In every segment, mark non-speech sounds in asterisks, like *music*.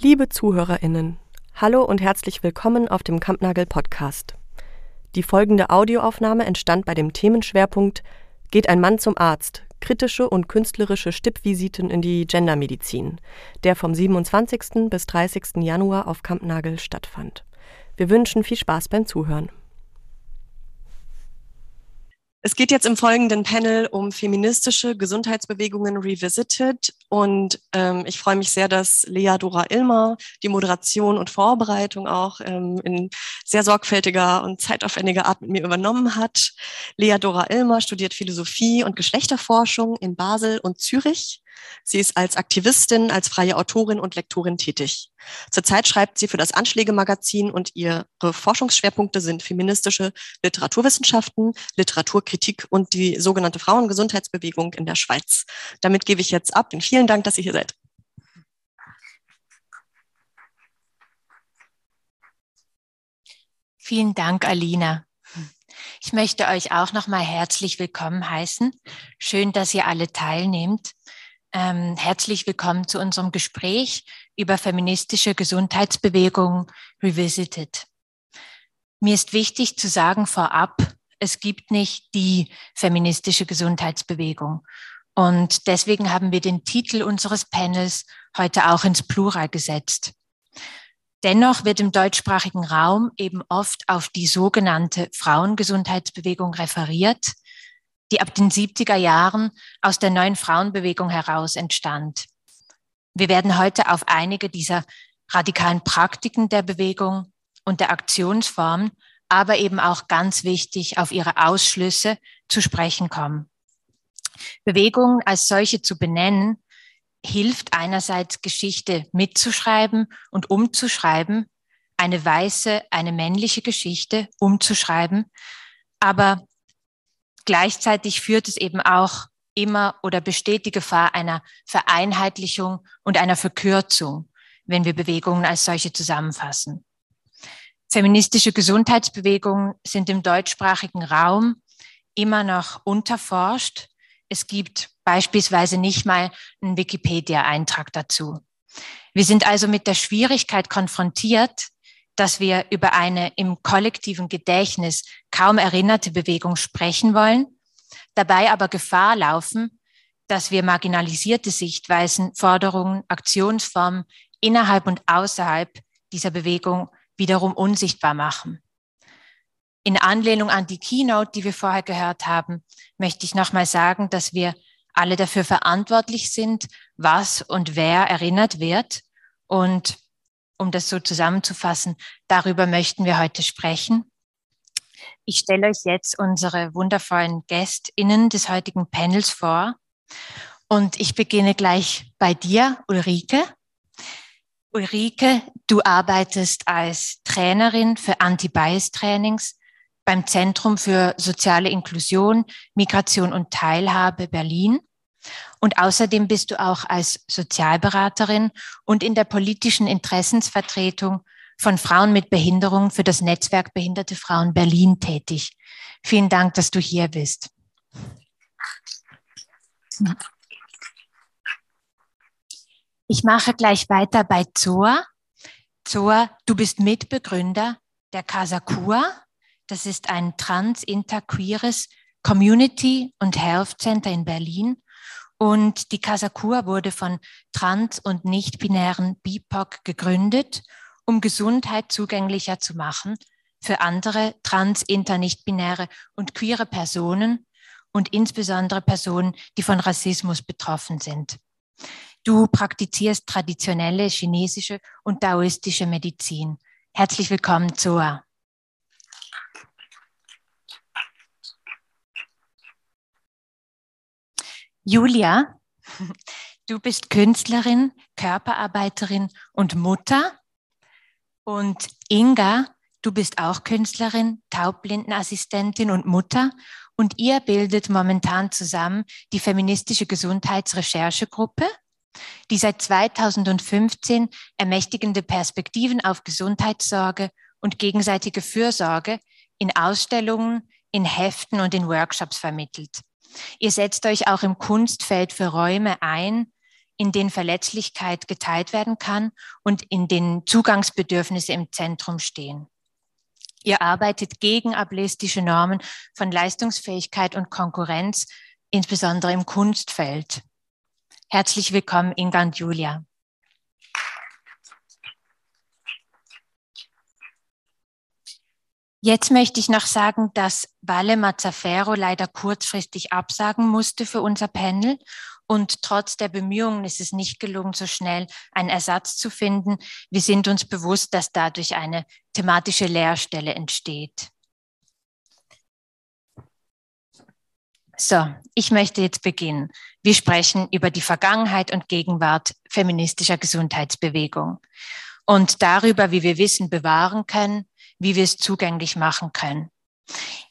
Liebe ZuhörerInnen, hallo und herzlich willkommen auf dem Kampnagel Podcast. Die folgende Audioaufnahme entstand bei dem Themenschwerpunkt Geht ein Mann zum Arzt? Kritische und künstlerische Stippvisiten in die Gendermedizin, der vom 27. bis 30. Januar auf Kampnagel stattfand. Wir wünschen viel Spaß beim Zuhören. Es geht jetzt im folgenden Panel um feministische Gesundheitsbewegungen revisited und ähm, ich freue mich sehr, dass Lea Dora Ilmer die Moderation und Vorbereitung auch ähm, in sehr sorgfältiger und zeitaufwendiger Art mit mir übernommen hat. Lea Dora Ilmer studiert Philosophie und Geschlechterforschung in Basel und Zürich Sie ist als Aktivistin, als freie Autorin und Lektorin tätig. Zurzeit schreibt sie für das Anschläge-Magazin und ihre Forschungsschwerpunkte sind feministische Literaturwissenschaften, Literaturkritik und die sogenannte Frauengesundheitsbewegung in der Schweiz. Damit gebe ich jetzt ab. Und vielen Dank, dass ihr hier seid. Vielen Dank, Alina. Ich möchte euch auch nochmal herzlich willkommen heißen. Schön, dass ihr alle teilnehmt. Ähm, herzlich willkommen zu unserem Gespräch über feministische Gesundheitsbewegung Revisited. Mir ist wichtig zu sagen vorab, es gibt nicht die feministische Gesundheitsbewegung. Und deswegen haben wir den Titel unseres Panels heute auch ins Plural gesetzt. Dennoch wird im deutschsprachigen Raum eben oft auf die sogenannte Frauengesundheitsbewegung referiert, die ab den 70er Jahren aus der neuen Frauenbewegung heraus entstand. Wir werden heute auf einige dieser radikalen Praktiken der Bewegung und der Aktionsformen, aber eben auch ganz wichtig auf ihre Ausschlüsse zu sprechen kommen. Bewegungen als solche zu benennen, hilft einerseits Geschichte mitzuschreiben und umzuschreiben, eine weiße, eine männliche Geschichte umzuschreiben, aber Gleichzeitig führt es eben auch immer oder besteht die Gefahr einer Vereinheitlichung und einer Verkürzung, wenn wir Bewegungen als solche zusammenfassen. Feministische Gesundheitsbewegungen sind im deutschsprachigen Raum immer noch unterforscht. Es gibt beispielsweise nicht mal einen Wikipedia-Eintrag dazu. Wir sind also mit der Schwierigkeit konfrontiert, dass wir über eine im kollektiven Gedächtnis kaum erinnerte Bewegung sprechen wollen, dabei aber Gefahr laufen, dass wir marginalisierte Sichtweisen, Forderungen, Aktionsformen innerhalb und außerhalb dieser Bewegung wiederum unsichtbar machen. In Anlehnung an die Keynote, die wir vorher gehört haben, möchte ich nochmal sagen, dass wir alle dafür verantwortlich sind, was und wer erinnert wird und um das so zusammenzufassen, darüber möchten wir heute sprechen. Ich stelle euch jetzt unsere wundervollen GästInnen des heutigen Panels vor. Und ich beginne gleich bei dir, Ulrike. Ulrike, du arbeitest als Trainerin für Anti-Bias-Trainings beim Zentrum für soziale Inklusion, Migration und Teilhabe Berlin und außerdem bist du auch als Sozialberaterin und in der politischen Interessensvertretung von Frauen mit Behinderung für das Netzwerk Behinderte Frauen Berlin tätig. Vielen Dank, dass du hier bist. Ich mache gleich weiter bei Zoa. Zoa, du bist Mitbegründer der Casacua. Das ist ein trans-interqueeres Community- und Health Center in Berlin und die Kasakua wurde von trans- und nicht-binären BIPOC gegründet, um Gesundheit zugänglicher zu machen für andere trans-, inter-, nicht-binäre und queere Personen und insbesondere Personen, die von Rassismus betroffen sind. Du praktizierst traditionelle chinesische und daoistische Medizin. Herzlich willkommen, Zoa. Julia, *laughs* du bist Künstlerin, Körperarbeiterin und Mutter. Und Inga, du bist auch Künstlerin, Taubblindenassistentin und Mutter. Und ihr bildet momentan zusammen die feministische Gesundheitsrecherchegruppe, die seit 2015 ermächtigende Perspektiven auf Gesundheitssorge und gegenseitige Fürsorge in Ausstellungen, in Heften und in Workshops vermittelt. Ihr setzt euch auch im Kunstfeld für Räume ein, in denen Verletzlichkeit geteilt werden kann und in denen Zugangsbedürfnisse im Zentrum stehen. Ihr arbeitet gegen ableistische Normen von Leistungsfähigkeit und Konkurrenz, insbesondere im Kunstfeld. Herzlich willkommen, Inga und Julia. Jetzt möchte ich noch sagen, dass Valle Mazzaferro leider kurzfristig absagen musste für unser Panel. Und trotz der Bemühungen ist es nicht gelungen, so schnell einen Ersatz zu finden. Wir sind uns bewusst, dass dadurch eine thematische Leerstelle entsteht. So, ich möchte jetzt beginnen. Wir sprechen über die Vergangenheit und Gegenwart feministischer Gesundheitsbewegung und darüber, wie wir Wissen bewahren können, wie wir es zugänglich machen können.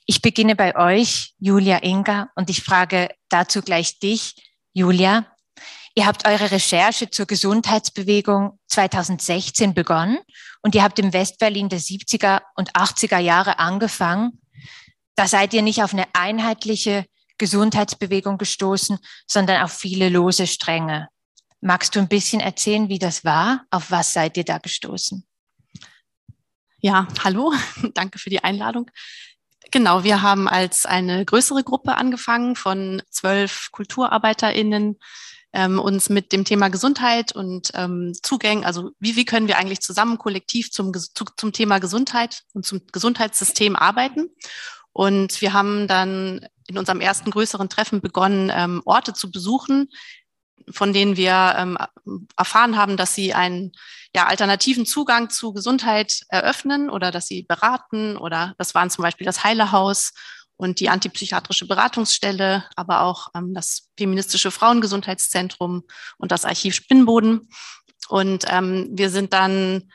Ich beginne bei euch, Julia Inga, und ich frage dazu gleich dich, Julia. Ihr habt eure Recherche zur Gesundheitsbewegung 2016 begonnen und ihr habt im Westberlin der 70er und 80er Jahre angefangen. Da seid ihr nicht auf eine einheitliche Gesundheitsbewegung gestoßen, sondern auf viele lose Stränge. Magst du ein bisschen erzählen, wie das war? Auf was seid ihr da gestoßen? Ja, hallo, *laughs* danke für die Einladung. Genau, wir haben als eine größere Gruppe angefangen von zwölf KulturarbeiterInnen, ähm, uns mit dem Thema Gesundheit und ähm, Zugängen, also wie, wie können wir eigentlich zusammen kollektiv zum, zu, zum Thema Gesundheit und zum Gesundheitssystem arbeiten. Und wir haben dann in unserem ersten größeren Treffen begonnen, ähm, Orte zu besuchen, von denen wir ähm, erfahren haben, dass sie einen ja, alternativen Zugang zu Gesundheit eröffnen oder dass sie beraten oder das waren zum Beispiel das Heilehaus und die antipsychiatrische Beratungsstelle, aber auch ähm, das feministische Frauengesundheitszentrum und das Archiv Spinnboden. Und ähm, wir sind dann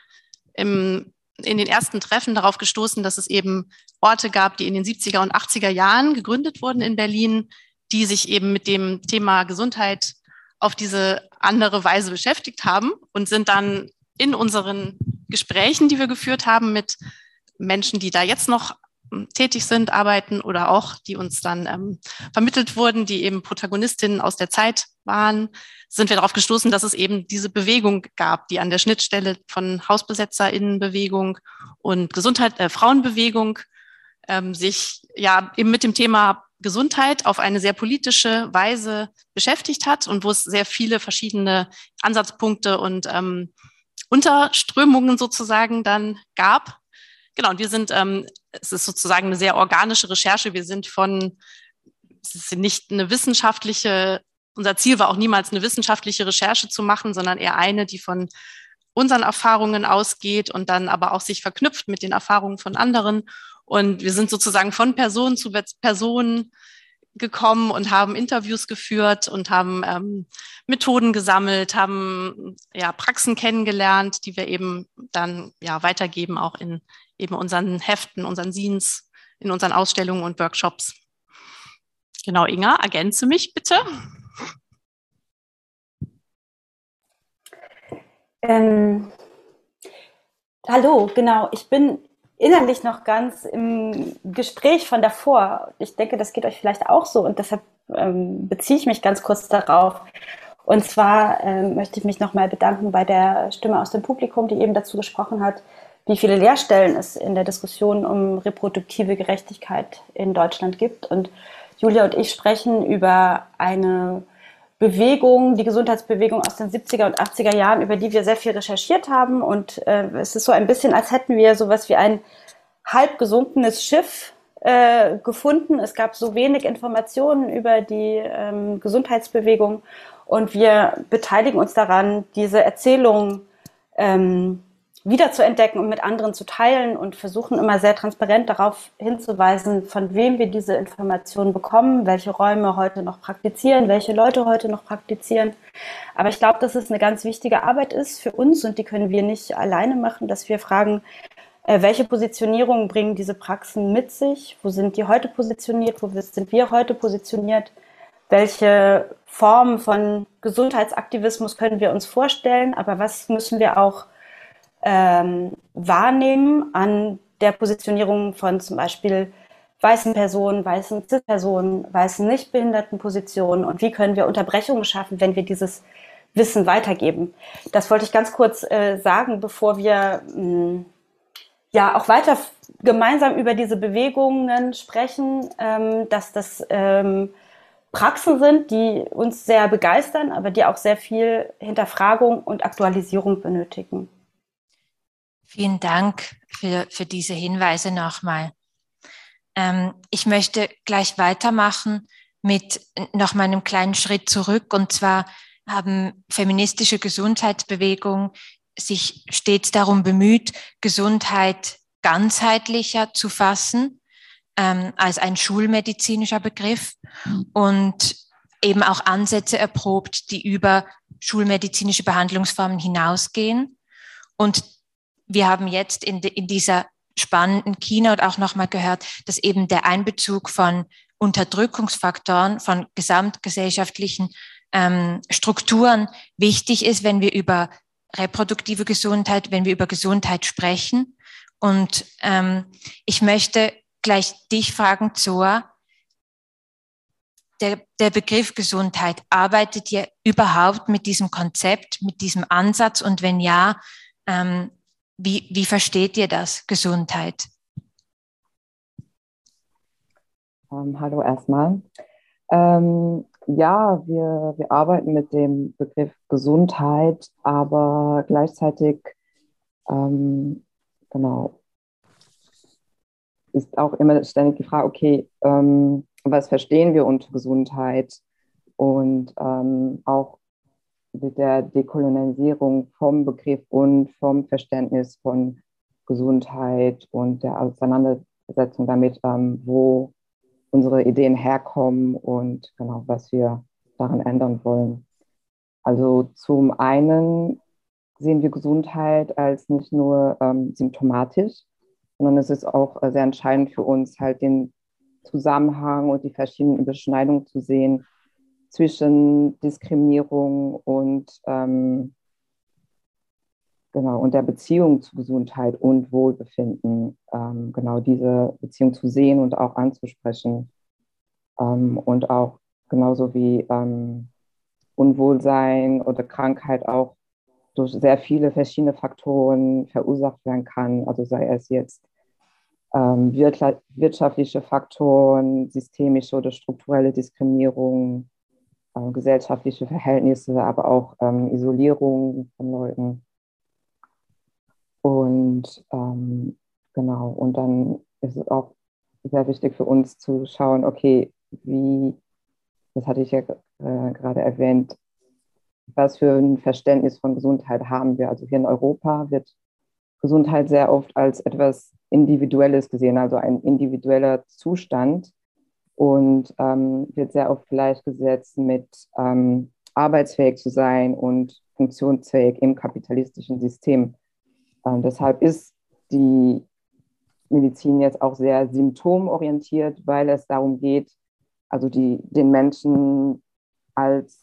im, in den ersten Treffen darauf gestoßen, dass es eben Orte gab, die in den 70er und 80er Jahren gegründet wurden in Berlin, die sich eben mit dem Thema Gesundheit auf diese andere Weise beschäftigt haben und sind dann in unseren Gesprächen, die wir geführt haben mit Menschen, die da jetzt noch hm, tätig sind, arbeiten oder auch, die uns dann ähm, vermittelt wurden, die eben Protagonistinnen aus der Zeit waren, sind wir darauf gestoßen, dass es eben diese Bewegung gab, die an der Schnittstelle von Hausbesetzerinnenbewegung und Gesundheit, äh, Frauenbewegung ähm, sich ja eben mit dem Thema Gesundheit auf eine sehr politische Weise beschäftigt hat und wo es sehr viele verschiedene Ansatzpunkte und ähm, Unterströmungen sozusagen dann gab. Genau, und wir sind, ähm, es ist sozusagen eine sehr organische Recherche. Wir sind von, es ist nicht eine wissenschaftliche, unser Ziel war auch niemals eine wissenschaftliche Recherche zu machen, sondern eher eine, die von unseren Erfahrungen ausgeht und dann aber auch sich verknüpft mit den Erfahrungen von anderen und wir sind sozusagen von Person zu Person gekommen und haben Interviews geführt und haben ähm, Methoden gesammelt, haben ja Praxen kennengelernt, die wir eben dann ja weitergeben, auch in eben unseren Heften, unseren Scenes, in unseren Ausstellungen und Workshops. Genau, Inga, ergänze mich bitte. Ähm, hallo, genau. Ich bin innerlich noch ganz im Gespräch von davor. Ich denke, das geht euch vielleicht auch so und deshalb ähm, beziehe ich mich ganz kurz darauf. Und zwar ähm, möchte ich mich nochmal bedanken bei der Stimme aus dem Publikum, die eben dazu gesprochen hat, wie viele Leerstellen es in der Diskussion um reproduktive Gerechtigkeit in Deutschland gibt. Und Julia und ich sprechen über eine Bewegung, die Gesundheitsbewegung aus den 70er und 80er Jahren, über die wir sehr viel recherchiert haben. Und äh, es ist so ein bisschen, als hätten wir sowas wie ein halb gesunkenes Schiff äh, gefunden. Es gab so wenig Informationen über die ähm, Gesundheitsbewegung und wir beteiligen uns daran, diese Erzählung ähm, wieder zu entdecken und mit anderen zu teilen und versuchen immer sehr transparent darauf hinzuweisen, von wem wir diese Informationen bekommen, welche Räume heute noch praktizieren, welche Leute heute noch praktizieren. Aber ich glaube, dass es eine ganz wichtige Arbeit ist für uns und die können wir nicht alleine machen, dass wir fragen, äh, welche Positionierungen bringen diese Praxen mit sich? Wo sind die heute positioniert? Wo sind wir heute positioniert? Welche Formen von Gesundheitsaktivismus können wir uns vorstellen? Aber was müssen wir auch ähm, wahrnehmen an der Positionierung von zum Beispiel weißen Personen, weißen CIS-Personen, weißen nicht behinderten Positionen und wie können wir Unterbrechungen schaffen, wenn wir dieses Wissen weitergeben. Das wollte ich ganz kurz äh, sagen, bevor wir mh, mm, ja auch weiter gemeinsam über diese Bewegungen sprechen, ähm, dass das ähm, Praxen sind, die uns sehr begeistern, aber die auch sehr viel Hinterfragung und Aktualisierung benötigen. Vielen Dank für, für diese Hinweise nochmal. Ähm, ich möchte gleich weitermachen mit noch mal einem kleinen Schritt zurück. Und zwar haben feministische Gesundheitsbewegung sich stets darum bemüht, Gesundheit ganzheitlicher zu fassen ähm, als ein schulmedizinischer Begriff und eben auch Ansätze erprobt, die über schulmedizinische Behandlungsformen hinausgehen. Und wir haben jetzt in, in dieser spannenden Keynote auch nochmal gehört, dass eben der Einbezug von Unterdrückungsfaktoren, von gesamtgesellschaftlichen ähm, Strukturen wichtig ist, wenn wir über reproduktive Gesundheit, wenn wir über Gesundheit sprechen. Und ähm, ich möchte gleich dich fragen, Zoa, der, der Begriff Gesundheit, arbeitet ihr überhaupt mit diesem Konzept, mit diesem Ansatz? Und wenn ja, ähm, wie, wie versteht ihr das, Gesundheit? Ähm, hallo erstmal. Ähm, ja, wir, wir arbeiten mit dem Begriff Gesundheit, aber gleichzeitig, ähm, genau, ist auch immer ständig die Frage, okay, ähm, was verstehen wir unter Gesundheit? Und ähm, auch mit der Dekolonisierung vom Begriff und vom Verständnis von Gesundheit und der Auseinandersetzung damit, ähm, wo unsere Ideen herkommen und genau, was wir daran ändern wollen. Also zum einen sehen wir Gesundheit als nicht nur ähm, symptomatisch, sondern es ist auch äh, sehr entscheidend für uns, halt den Zusammenhang und die verschiedenen Überschneidungen zu sehen zwischen Diskriminierung und ähm, genau und der Beziehung zu Gesundheit und Wohlbefinden, ähm, genau diese Beziehung zu sehen und auch anzusprechen ähm, und auch genauso wie ähm, Unwohlsein oder Krankheit auch durch sehr viele verschiedene Faktoren verursacht werden kann, also sei es jetzt ähm, wirtschaftliche Faktoren, systemische oder strukturelle Diskriminierung, äh, gesellschaftliche Verhältnisse, aber auch ähm, Isolierung von Leuten. Und ähm, genau, und dann ist es auch sehr wichtig für uns zu schauen, okay, wie, das hatte ich ja äh, gerade erwähnt, was für ein Verständnis von Gesundheit haben wir. Also hier in Europa wird Gesundheit sehr oft als etwas Individuelles gesehen, also ein individueller Zustand, und ähm, wird sehr oft gleichgesetzt mit ähm, arbeitsfähig zu sein und funktionsfähig im kapitalistischen System. Ähm, deshalb ist die Medizin jetzt auch sehr symptomorientiert, weil es darum geht, also die, den Menschen als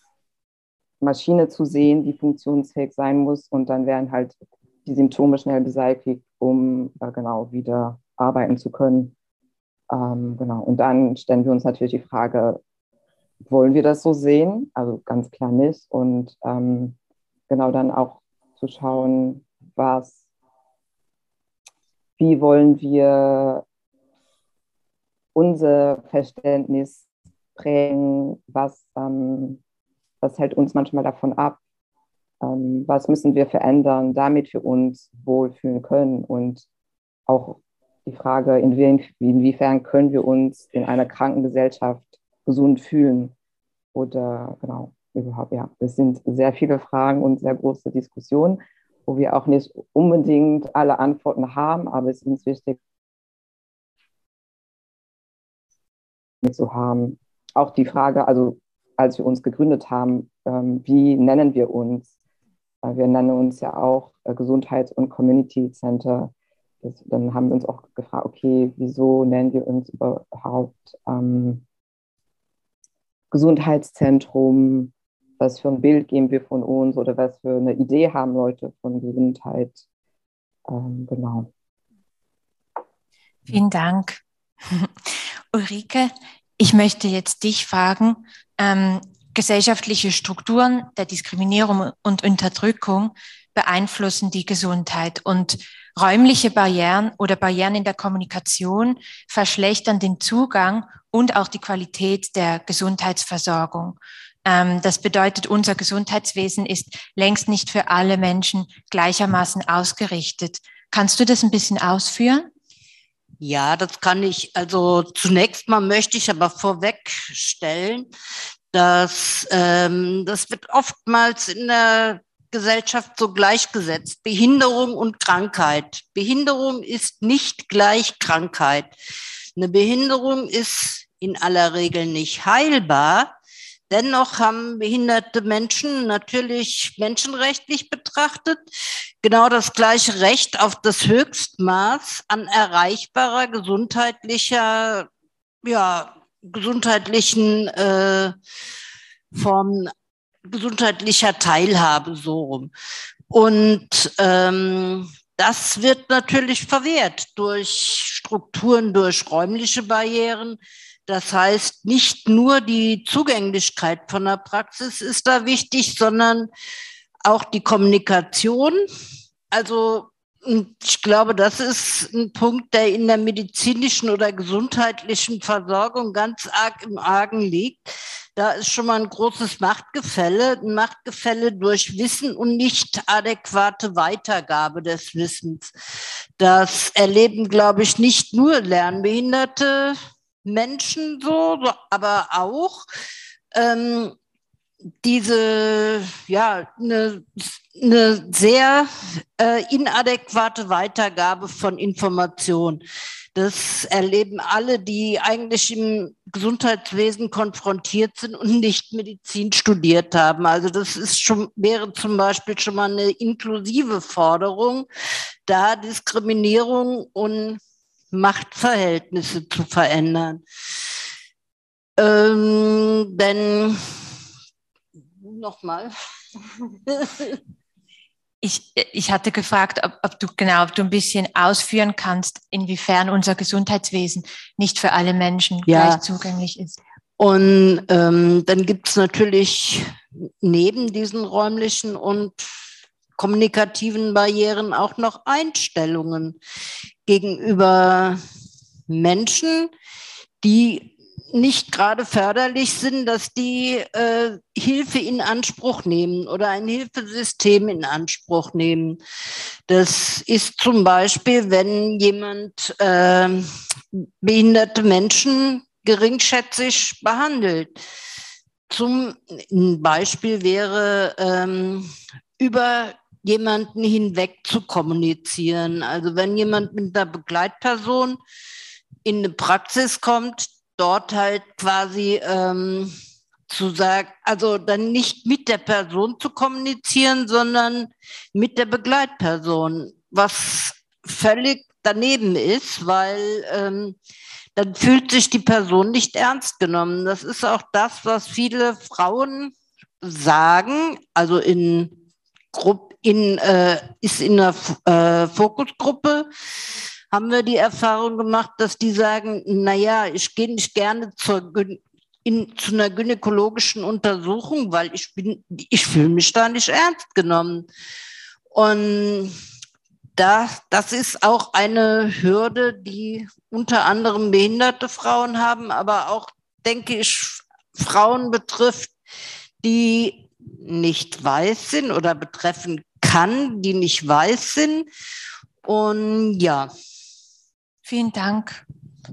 Maschine zu sehen, die funktionsfähig sein muss und dann werden halt die Symptome schnell beseitigt, um äh, genau wieder arbeiten zu können. Ähm, genau. Und dann stellen wir uns natürlich die Frage, wollen wir das so sehen? Also ganz klar nicht. Und ähm, genau dann auch zu schauen, was, wie wollen wir unser Verständnis prägen, was, ähm, was hält uns manchmal davon ab, ähm, was müssen wir verändern, damit wir uns wohlfühlen können und auch die Frage, inwiefern können wir uns in einer kranken Gesellschaft gesund fühlen oder genau, überhaupt, ja. Das sind sehr viele Fragen und sehr große Diskussionen, wo wir auch nicht unbedingt alle Antworten haben, aber es ist uns wichtig, zu haben. Auch die Frage, also als wir uns gegründet haben, ähm, wie nennen wir uns? Wir nennen uns ja auch äh, Gesundheits- und Community Center das, dann haben wir uns auch gefragt, okay, wieso nennen wir uns überhaupt ähm, Gesundheitszentrum? Was für ein Bild geben wir von uns oder was für eine Idee haben Leute von Gesundheit? Ähm, genau. Vielen Dank. *laughs* Ulrike, ich möchte jetzt dich fragen, ähm, gesellschaftliche Strukturen der Diskriminierung und Unterdrückung beeinflussen die Gesundheit und räumliche Barrieren oder Barrieren in der Kommunikation verschlechtern den Zugang und auch die Qualität der Gesundheitsversorgung. Ähm, das bedeutet, unser Gesundheitswesen ist längst nicht für alle Menschen gleichermaßen ausgerichtet. Kannst du das ein bisschen ausführen? Ja, das kann ich. Also zunächst mal möchte ich aber vorwegstellen, dass ähm, das wird oftmals in der Gesellschaft so gleichgesetzt. Behinderung und Krankheit. Behinderung ist nicht gleich Krankheit. Eine Behinderung ist in aller Regel nicht heilbar. Dennoch haben behinderte Menschen natürlich menschenrechtlich betrachtet genau das gleiche Recht auf das Höchstmaß an erreichbarer gesundheitlicher, ja, gesundheitlichen äh, Formen, gesundheitlicher Teilhabe so rum. Und ähm, das wird natürlich verwehrt durch Strukturen, durch räumliche Barrieren, das heißt, nicht nur die Zugänglichkeit von der Praxis ist da wichtig, sondern auch die Kommunikation. Also ich glaube, das ist ein Punkt, der in der medizinischen oder gesundheitlichen Versorgung ganz arg im Argen liegt. Da ist schon mal ein großes Machtgefälle, ein Machtgefälle durch Wissen und nicht adäquate Weitergabe des Wissens. Das erleben, glaube ich, nicht nur Lernbehinderte, Menschen so, so aber auch ähm, diese, ja, eine ne sehr äh, inadäquate Weitergabe von Informationen. Das erleben alle, die eigentlich im Gesundheitswesen konfrontiert sind und nicht Medizin studiert haben. Also das ist schon, wäre zum Beispiel schon mal eine inklusive Forderung, da Diskriminierung und Machtverhältnisse zu verändern. Ähm, denn nochmal. Ich, ich hatte gefragt, ob, ob, du genau, ob du ein bisschen ausführen kannst, inwiefern unser Gesundheitswesen nicht für alle Menschen ja. gleich zugänglich ist. Und ähm, dann gibt es natürlich neben diesen räumlichen und kommunikativen Barrieren auch noch Einstellungen gegenüber Menschen, die nicht gerade förderlich sind, dass die äh, Hilfe in Anspruch nehmen oder ein Hilfesystem in Anspruch nehmen. Das ist zum Beispiel, wenn jemand äh, behinderte Menschen geringschätzig behandelt. Zum Beispiel wäre ähm, über jemanden hinweg zu kommunizieren. Also wenn jemand mit einer Begleitperson in eine Praxis kommt, dort halt quasi ähm, zu sagen, also dann nicht mit der Person zu kommunizieren, sondern mit der Begleitperson, was völlig daneben ist, weil ähm, dann fühlt sich die Person nicht ernst genommen. Das ist auch das, was viele Frauen sagen, also in Gruppen, in, äh, ist in einer äh, Fokusgruppe, haben wir die Erfahrung gemacht, dass die sagen, naja, ich gehe nicht gerne zur, in, zu einer gynäkologischen Untersuchung, weil ich bin, ich fühle mich da nicht ernst genommen. Und da, das ist auch eine Hürde, die unter anderem behinderte Frauen haben, aber auch, denke ich, Frauen betrifft, die nicht weiß sind oder betreffen kann, die nicht weiß sind. Und ja. Vielen Dank.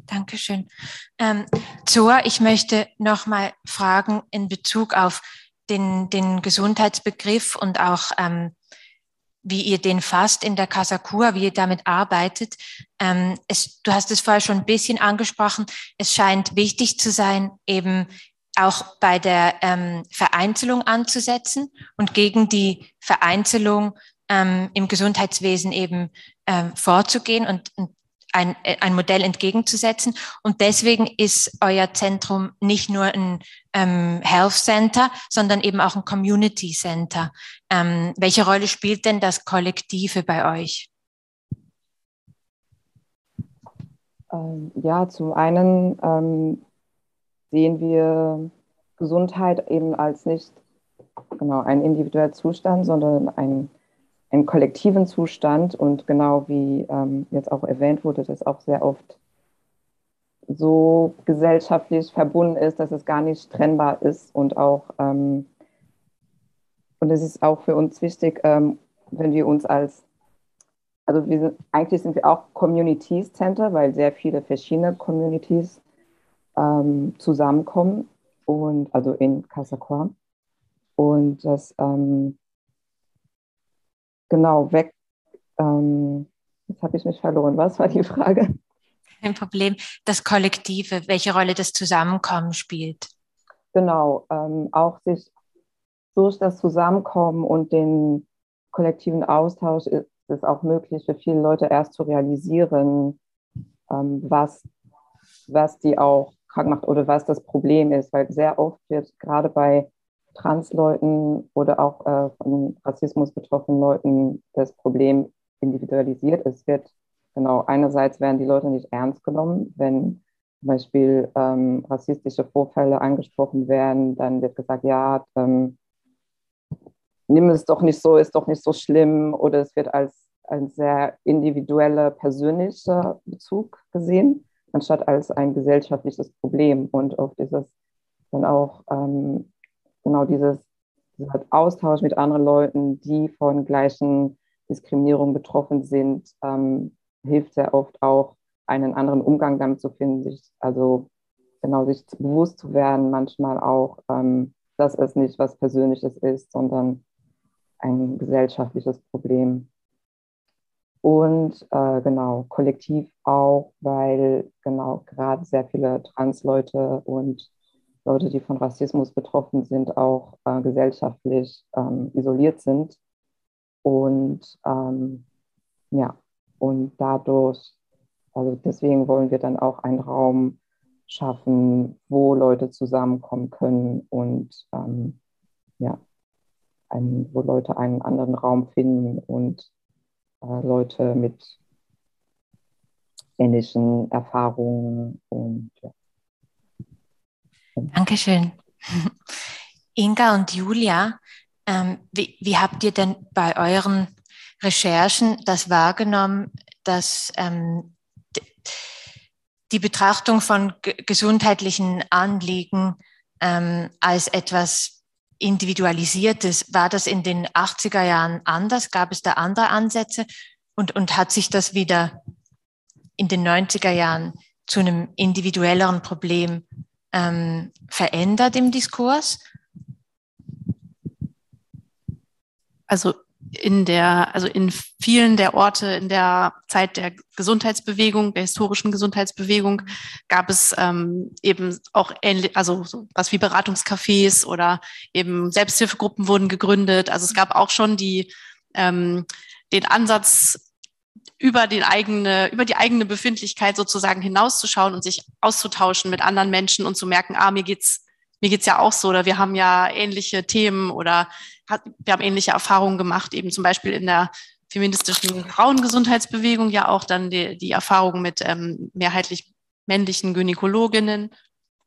Dankeschön. Ähm, Zoa, ich möchte noch mal fragen in Bezug auf den, den Gesundheitsbegriff und auch ähm, wie ihr den fasst in der Kasakua, wie ihr damit arbeitet. Ähm, es, du hast es vorher schon ein bisschen angesprochen. Es scheint wichtig zu sein, eben auch bei der ähm, Vereinzelung anzusetzen und gegen die Vereinzelung ähm, im Gesundheitswesen eben ähm, vorzugehen und, und ein, ein Modell entgegenzusetzen. Und deswegen ist euer Zentrum nicht nur ein ähm, Health Center, sondern eben auch ein Community Center. Ähm, welche Rolle spielt denn das Kollektive bei euch? Ähm, ja, zum einen ähm, sehen wir Gesundheit eben als nicht genau ein individueller Zustand, sondern ein, einen kollektiven Zustand. Und genau wie ähm, jetzt auch erwähnt wurde, das auch sehr oft so gesellschaftlich verbunden ist, dass es gar nicht trennbar ist und auch ähm, und es ist auch für uns wichtig, ähm, wenn wir uns als also wir sind, eigentlich sind wir auch Communities Center, weil sehr viele verschiedene Communities ähm, zusammenkommen und also in Casacua. Und das ähm, genau weg. Ähm, jetzt habe ich mich verloren. Was war die Frage? Kein Problem. Das Kollektive, welche Rolle das Zusammenkommen spielt. Genau, ähm, auch sich durch das Zusammenkommen und den kollektiven Austausch ist es auch möglich für viele Leute erst zu realisieren, ähm, was, was die auch krank macht oder was das Problem ist, weil sehr oft wird gerade bei Transleuten oder auch äh, von Rassismus betroffenen Leuten das Problem individualisiert. Es wird genau einerseits werden die Leute nicht ernst genommen, wenn zum Beispiel ähm, rassistische Vorfälle angesprochen werden, dann wird gesagt, ja, ähm, nimm es doch nicht so, ist doch nicht so schlimm oder es wird als ein sehr individueller, persönlicher Bezug gesehen anstatt als ein gesellschaftliches Problem. Und oft ist es dann auch ähm, genau dieses, dieser Austausch mit anderen Leuten, die von gleichen Diskriminierungen betroffen sind, ähm, hilft sehr oft auch, einen anderen Umgang damit zu finden, sich also genau sich bewusst zu werden, manchmal auch, ähm, dass es nicht was Persönliches ist, sondern ein gesellschaftliches Problem. Und äh, genau, kollektiv auch, weil genau gerade sehr viele Transleute und Leute, die von Rassismus betroffen sind, auch äh, gesellschaftlich ähm, isoliert sind. Und ähm, ja, und dadurch, also deswegen wollen wir dann auch einen Raum schaffen, wo Leute zusammenkommen können und ähm, ja, ein, wo Leute einen anderen Raum finden und äh, Leute mit ähnlichen Erfahrungen und ja. Dankeschön. Inga und Julia, ähm, wie, wie, habt ihr denn bei euren Recherchen das wahrgenommen, dass ähm, die Betrachtung von gesundheitlichen Anliegen ähm, als etwas Individualisiertes. War das in den 80er Jahren anders? Gab es da andere Ansätze? Und, und hat sich das wieder in den 90er Jahren zu einem individuelleren Problem ähm, verändert im Diskurs? Also in der, also in vielen der Orte in der Zeit der Gesundheitsbewegung, der historischen Gesundheitsbewegung, gab es ähm, eben auch ähnlich, also so was wie Beratungscafés oder eben Selbsthilfegruppen wurden gegründet. Also es gab auch schon die ähm, den Ansatz über den eigene, über die eigene Befindlichkeit sozusagen hinauszuschauen und sich auszutauschen mit anderen Menschen und zu merken, ah, mir geht's mir geht's ja auch so oder wir haben ja ähnliche Themen oder hat, wir haben ähnliche Erfahrungen gemacht, eben zum Beispiel in der feministischen Frauengesundheitsbewegung ja auch dann die, die Erfahrung mit ähm, mehrheitlich männlichen Gynäkologinnen,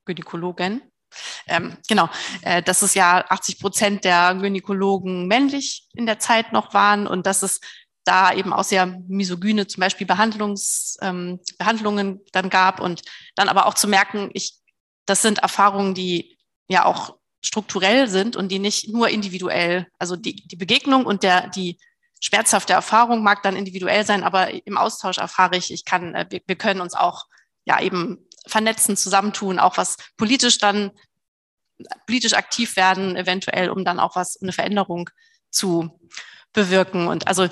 Gynäkologen. Ähm, genau, äh, dass es ja 80 Prozent der Gynäkologen männlich in der Zeit noch waren und dass es da eben auch sehr misogyne zum Beispiel Behandlungs, ähm, Behandlungen dann gab und dann aber auch zu merken, ich, das sind Erfahrungen, die ja auch strukturell sind und die nicht nur individuell, also die, die Begegnung und der, die schmerzhafte Erfahrung mag dann individuell sein, aber im Austausch erfahre ich, ich kann, äh, wir, wir können uns auch ja eben vernetzen, zusammentun, auch was politisch dann politisch aktiv werden, eventuell, um dann auch was, eine Veränderung zu bewirken. Und also,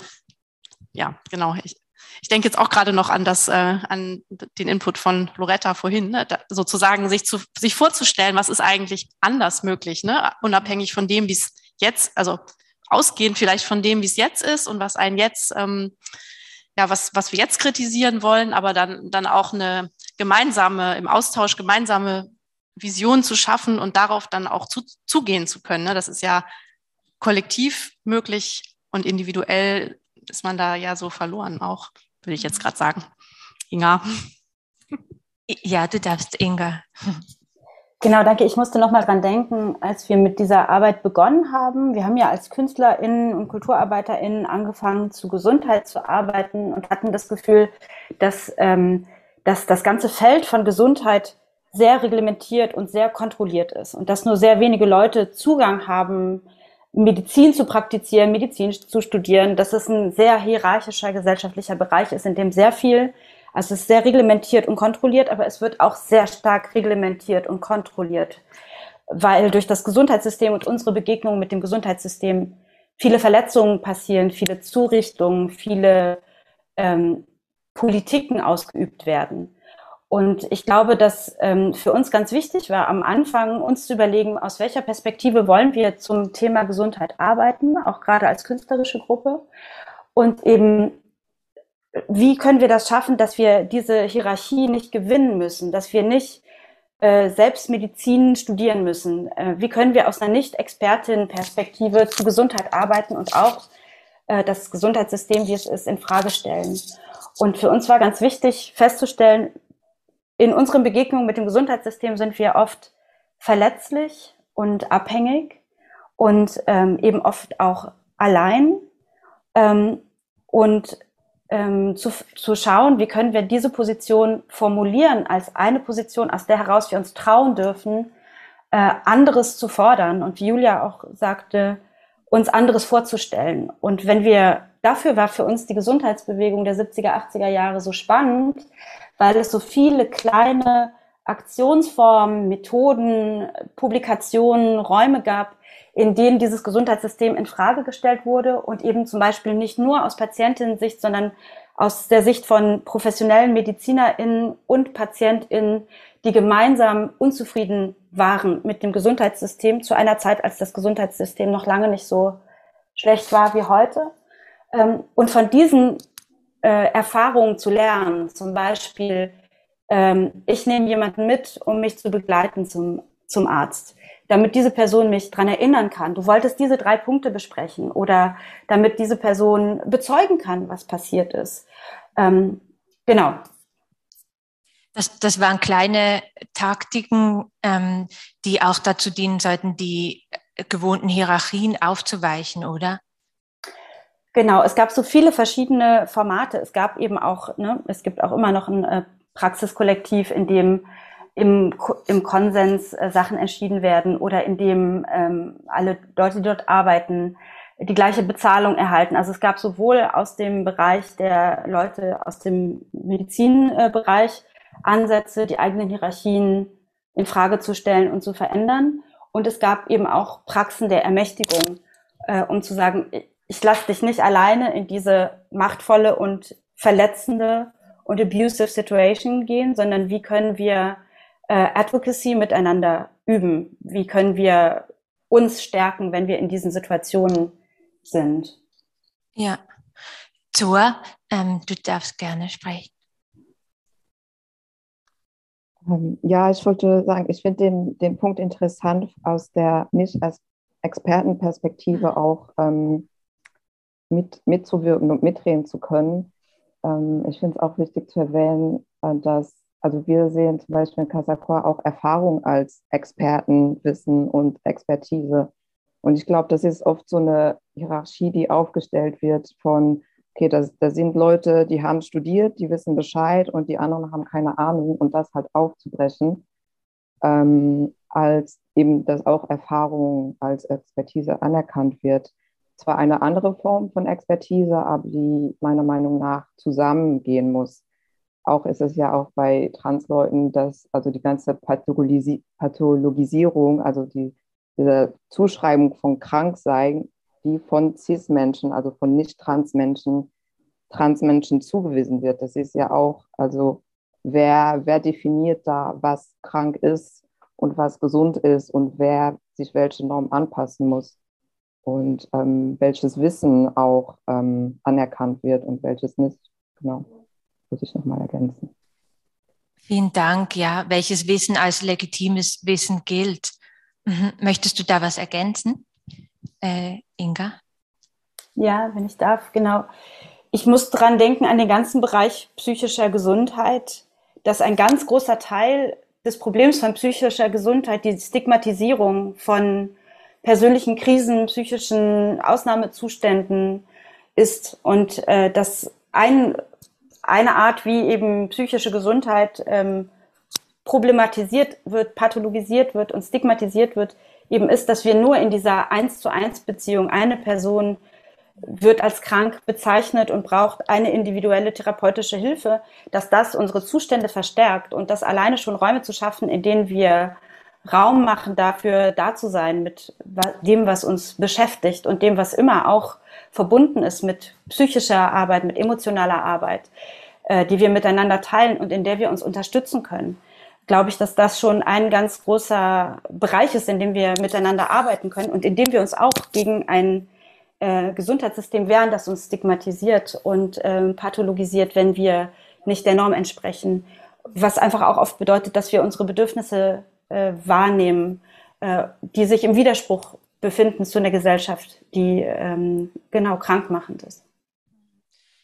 ja, genau. Ich, ich denke jetzt auch gerade noch an das, äh, an den Input von Loretta vorhin, ne? da, sozusagen sich zu, sich vorzustellen, was ist eigentlich anders möglich, ne? unabhängig von dem, wie es jetzt, also ausgehend vielleicht von dem, wie es jetzt ist und was einen jetzt, ähm, ja, was, was wir jetzt kritisieren wollen, aber dann, dann auch eine gemeinsame, im Austausch gemeinsame Vision zu schaffen und darauf dann auch zu, zugehen zu können. Ne? Das ist ja kollektiv möglich und individuell ist man da ja so verloren auch würde ich jetzt gerade sagen. Inga. Ja, du darfst, Inga. Genau, danke. Ich musste noch mal dran denken, als wir mit dieser Arbeit begonnen haben. Wir haben ja als KünstlerInnen und KulturarbeiterInnen angefangen, zu Gesundheit zu arbeiten und hatten das Gefühl, dass, ähm, dass das ganze Feld von Gesundheit sehr reglementiert und sehr kontrolliert ist und dass nur sehr wenige Leute Zugang haben, Medizin zu praktizieren, Medizin zu studieren, dass es ein sehr hierarchischer gesellschaftlicher Bereich ist, in dem sehr viel also es ist sehr reglementiert und kontrolliert, aber es wird auch sehr stark reglementiert und kontrolliert, weil durch das Gesundheitssystem und unsere Begegnung mit dem Gesundheitssystem viele Verletzungen passieren, viele Zurichtungen, viele ähm, Politiken ausgeübt werden. Und ich glaube, dass ähm, für uns ganz wichtig war, am Anfang uns zu überlegen, aus welcher Perspektive wollen wir zum Thema Gesundheit arbeiten, auch gerade als künstlerische Gruppe. Und eben wie können wir das schaffen, dass wir diese Hierarchie nicht gewinnen müssen, dass wir nicht äh, selbst Medizin studieren müssen? Äh, wie können wir aus einer Nicht-Expertin-Perspektive zu Gesundheit arbeiten und auch äh, das Gesundheitssystem, wie es ist, in Frage stellen? Und für uns war ganz wichtig festzustellen, in unseren Begegnungen mit dem Gesundheitssystem sind wir oft verletzlich und abhängig und ähm, eben oft auch allein. Ähm, und ähm, zu, zu schauen, wie können wir diese Position formulieren als eine Position, aus der heraus wir uns trauen dürfen, äh, anderes zu fordern. Und wie Julia auch sagte, uns anderes vorzustellen. Und wenn wir, dafür war für uns die Gesundheitsbewegung der 70er, 80er Jahre so spannend, weil es so viele kleine Aktionsformen, Methoden, Publikationen, Räume gab, in denen dieses Gesundheitssystem in Frage gestellt wurde und eben zum Beispiel nicht nur aus Patientinnen-Sicht, sondern aus der Sicht von professionellen MedizinerInnen und PatientInnen, die gemeinsam unzufrieden waren mit dem Gesundheitssystem zu einer Zeit, als das Gesundheitssystem noch lange nicht so schlecht war wie heute. Ähm, und von diesen äh, Erfahrungen zu lernen, zum Beispiel, ähm, ich nehme jemanden mit, um mich zu begleiten zum, zum Arzt damit diese Person mich dran erinnern kann. Du wolltest diese drei Punkte besprechen oder damit diese Person bezeugen kann, was passiert ist. Ähm, genau. Das, das waren kleine Taktiken, ähm, die auch dazu dienen sollten, die gewohnten Hierarchien aufzuweichen, oder? Genau, es gab so viele verschiedene Formate. Es gab eben auch, ne, es gibt auch immer noch ein äh, Praxiskollektiv, in dem im, im Konsens äh, Sachen entschieden werden oder indem ähm, alle Leute, die dort arbeiten, die gleiche Bezahlung erhalten. Also es gab sowohl aus dem Bereich der Leute aus dem Medizinbereich Ansätze, die eigenen Hierarchien in Frage zu stellen und zu verändern. Und es gab eben auch Praxen der Ermächtigung, äh, um zu sagen, ich lasse dich nicht alleine in diese machtvolle und verletzende und abusive Situation gehen, sondern wie können wir äh, Advocacy miteinander üben? Wie können wir uns stärken, wenn wir in diesen Situationen sind? Ja. Zua, ähm, du darfst gerne sprechen. Ähm, ja, ich wollte sagen, ich finde den, den Punkt interessant, aus der nicht als Expertenperspektive mhm. auch ähm, mit, mitzuwirken und mitreden zu können. Ähm, ich finde es auch wichtig zu erwähnen, äh, dass also wir sehen zum Beispiel in Casacor auch Erfahrung als Expertenwissen und Expertise. Und ich glaube, das ist oft so eine Hierarchie, die aufgestellt wird von, okay, da sind Leute, die haben studiert, die wissen Bescheid und die anderen haben keine Ahnung und das halt aufzubrechen, ähm, als eben, dass auch Erfahrung als Expertise anerkannt wird. Zwar eine andere Form von Expertise, aber die meiner Meinung nach zusammengehen muss auch ist es ja auch bei Transleuten, dass also die ganze Pathologisi Pathologisierung, also die, diese Zuschreibung von Kranksein, die von Cis-Menschen, also von Nicht-Trans-Menschen, Transmenschen zugewiesen wird. Das ist ja auch, also wer, wer definiert da, was krank ist und was gesund ist und wer sich welche Norm anpassen muss und ähm, welches Wissen auch ähm, anerkannt wird und welches nicht. Genau muss ich nochmal ergänzen. Vielen Dank. Ja, welches Wissen als legitimes Wissen gilt. Mhm. Möchtest du da was ergänzen, äh, Inga? Ja, wenn ich darf, genau. Ich muss dran denken an den ganzen Bereich psychischer Gesundheit, dass ein ganz großer Teil des Problems von psychischer Gesundheit die Stigmatisierung von persönlichen Krisen, psychischen Ausnahmezuständen ist. Und äh, dass ein, eine Art, wie eben psychische Gesundheit ähm, problematisiert wird, pathologisiert wird und stigmatisiert wird, eben ist, dass wir nur in dieser eins zu eins Beziehung eine Person wird als krank bezeichnet und braucht eine individuelle therapeutische Hilfe, dass das unsere Zustände verstärkt und das alleine schon Räume zu schaffen, in denen wir Raum machen dafür, da zu sein mit dem, was uns beschäftigt und dem, was immer auch verbunden ist mit psychischer Arbeit, mit emotionaler Arbeit, äh, die wir miteinander teilen und in der wir uns unterstützen können. Glaube ich, dass das schon ein ganz großer Bereich ist, in dem wir miteinander arbeiten können und in dem wir uns auch gegen ein äh, Gesundheitssystem wehren, das uns stigmatisiert und äh, pathologisiert, wenn wir nicht der Norm entsprechen. Was einfach auch oft bedeutet, dass wir unsere Bedürfnisse äh, wahrnehmen, äh, die sich im Widerspruch befinden zu einer Gesellschaft, die ähm, genau krankmachend ist.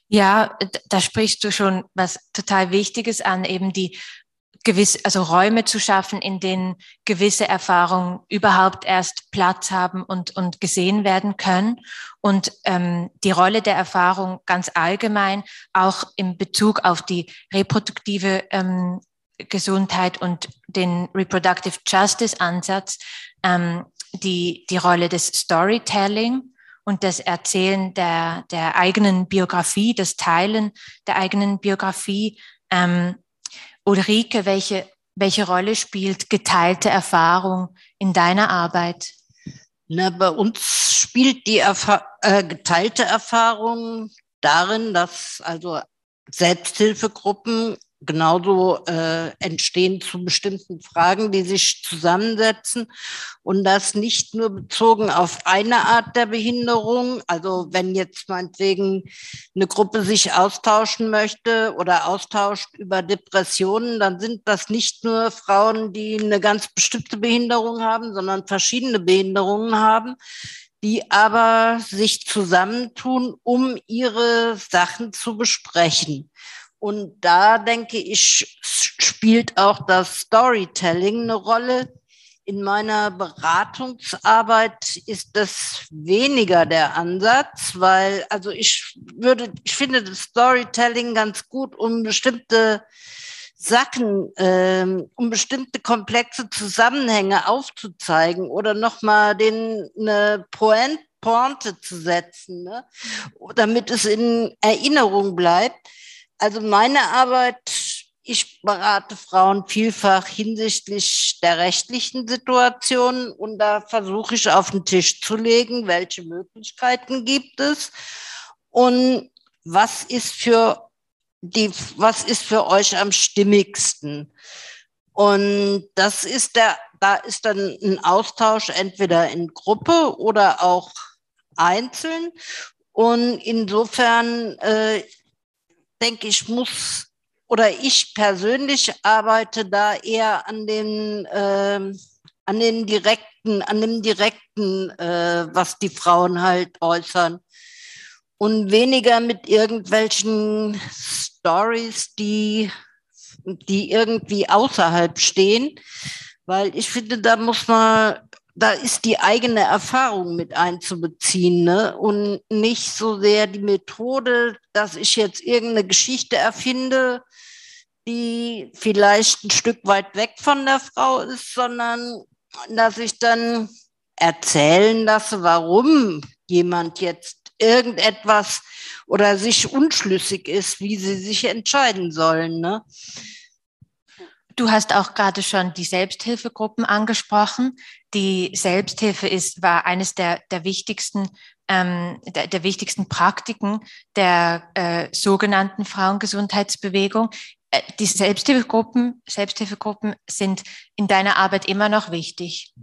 Ja, da sprichst du schon was total Wichtiges an, eben die gewisse, also Räume zu schaffen, in denen gewisse Erfahrungen überhaupt erst Platz haben und, und gesehen werden können. Und ähm, die Rolle der Erfahrung ganz allgemein, auch in Bezug auf die reproduktive ähm, Gesundheit und den Reproductive Justice Ansatz, ähm, die, die Rolle des Storytelling und das Erzählen der, der eigenen Biografie, das Teilen der eigenen Biografie, ähm, Ulrike, welche, welche Rolle spielt geteilte Erfahrung in deiner Arbeit? Na, bei uns spielt die Erfa äh, geteilte Erfahrung darin, dass also Selbsthilfegruppen genauso äh, entstehen zu bestimmten Fragen, die sich zusammensetzen und das nicht nur bezogen auf eine Art der Behinderung. Also wenn jetzt meinetwegen eine Gruppe sich austauschen möchte oder austauscht über Depressionen, dann sind das nicht nur Frauen, die eine ganz bestimmte Behinderung haben, sondern verschiedene Behinderungen haben die aber sich zusammentun, um ihre Sachen zu besprechen. Und da denke ich, spielt auch das Storytelling eine Rolle. In meiner Beratungsarbeit ist das weniger der Ansatz, weil, also ich würde, ich finde das Storytelling ganz gut, um bestimmte Sachen, ähm, um bestimmte komplexe Zusammenhänge aufzuzeigen oder nochmal den eine Pointe, Pointe zu setzen, ne? damit es in Erinnerung bleibt. Also meine Arbeit, ich berate Frauen vielfach hinsichtlich der rechtlichen Situation und da versuche ich auf den Tisch zu legen, welche Möglichkeiten gibt es und was ist für die, was ist für euch am stimmigsten? Und das ist der, da ist dann ein Austausch entweder in Gruppe oder auch einzeln. Und insofern äh, denke ich, muss oder ich persönlich arbeite da eher an den, äh, an den direkten, an dem direkten, äh, was die Frauen halt äußern. Und weniger mit irgendwelchen Stories, die, die irgendwie außerhalb stehen. Weil ich finde, da muss man da ist die eigene Erfahrung mit einzubeziehen ne? und nicht so sehr die Methode, dass ich jetzt irgendeine Geschichte erfinde, die vielleicht ein Stück weit weg von der Frau ist, sondern dass ich dann erzählen lasse, warum jemand jetzt irgendetwas oder sich unschlüssig ist, wie sie sich entscheiden sollen. Ne? Du hast auch gerade schon die Selbsthilfegruppen angesprochen. Die Selbsthilfe ist, war eines der, der wichtigsten ähm, der, der wichtigsten Praktiken der äh, sogenannten Frauengesundheitsbewegung. Äh, die Selbsthilfegruppen, Selbsthilfegruppen sind in deiner Arbeit immer noch wichtig.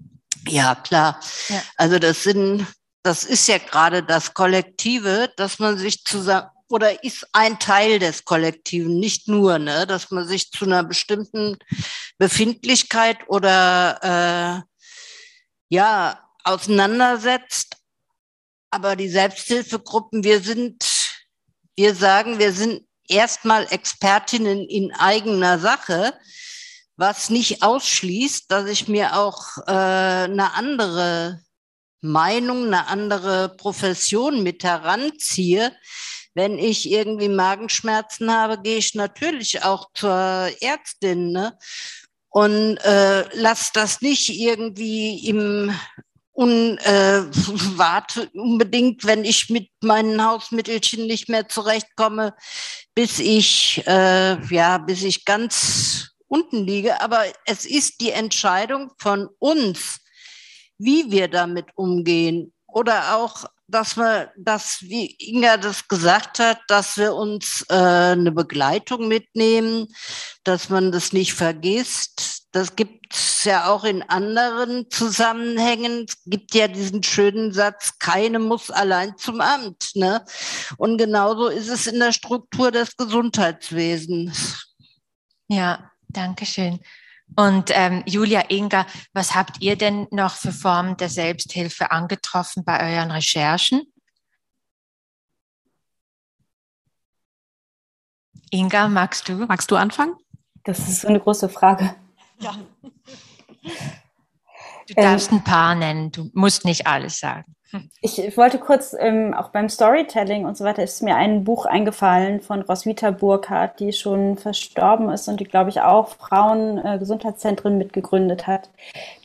Ja, klar. Ja. Also das sind, das ist ja gerade das Kollektive, dass man sich zusammen, oder ist ein Teil des Kollektiven, nicht nur, ne, dass man sich zu einer bestimmten Befindlichkeit oder äh, ja auseinandersetzt. Aber die Selbsthilfegruppen, wir sind, wir sagen, wir sind erstmal Expertinnen in eigener Sache, was nicht ausschließt, dass ich mir auch äh, eine andere Meinung, eine andere Profession mit heranziehe. Wenn ich irgendwie Magenschmerzen habe, gehe ich natürlich auch zur Ärztin ne? und äh, lass das nicht irgendwie im und äh, warte unbedingt, wenn ich mit meinen Hausmittelchen nicht mehr zurechtkomme, bis ich äh, ja, bis ich ganz unten liege. Aber es ist die Entscheidung von uns, wie wir damit umgehen. Oder auch, dass wir, dass, wie Inga das gesagt hat, dass wir uns äh, eine Begleitung mitnehmen, dass man das nicht vergisst. Das gibt es ja auch in anderen Zusammenhängen. Es gibt ja diesen schönen Satz, keine muss allein zum Amt. Ne? Und genauso ist es in der Struktur des Gesundheitswesens. Ja, danke schön. Und ähm, Julia Inga, was habt ihr denn noch für Formen der Selbsthilfe angetroffen bei euren Recherchen? Inga, magst du? Magst du anfangen? Das ist so eine große Frage. Ja. *laughs* Du darfst ähm, ein paar nennen, du musst nicht alles sagen. Ich wollte kurz, ähm, auch beim Storytelling und so weiter, ist mir ein Buch eingefallen von Roswitha Burkhardt, die schon verstorben ist und die, glaube ich, auch Frauengesundheitszentren äh, mitgegründet hat.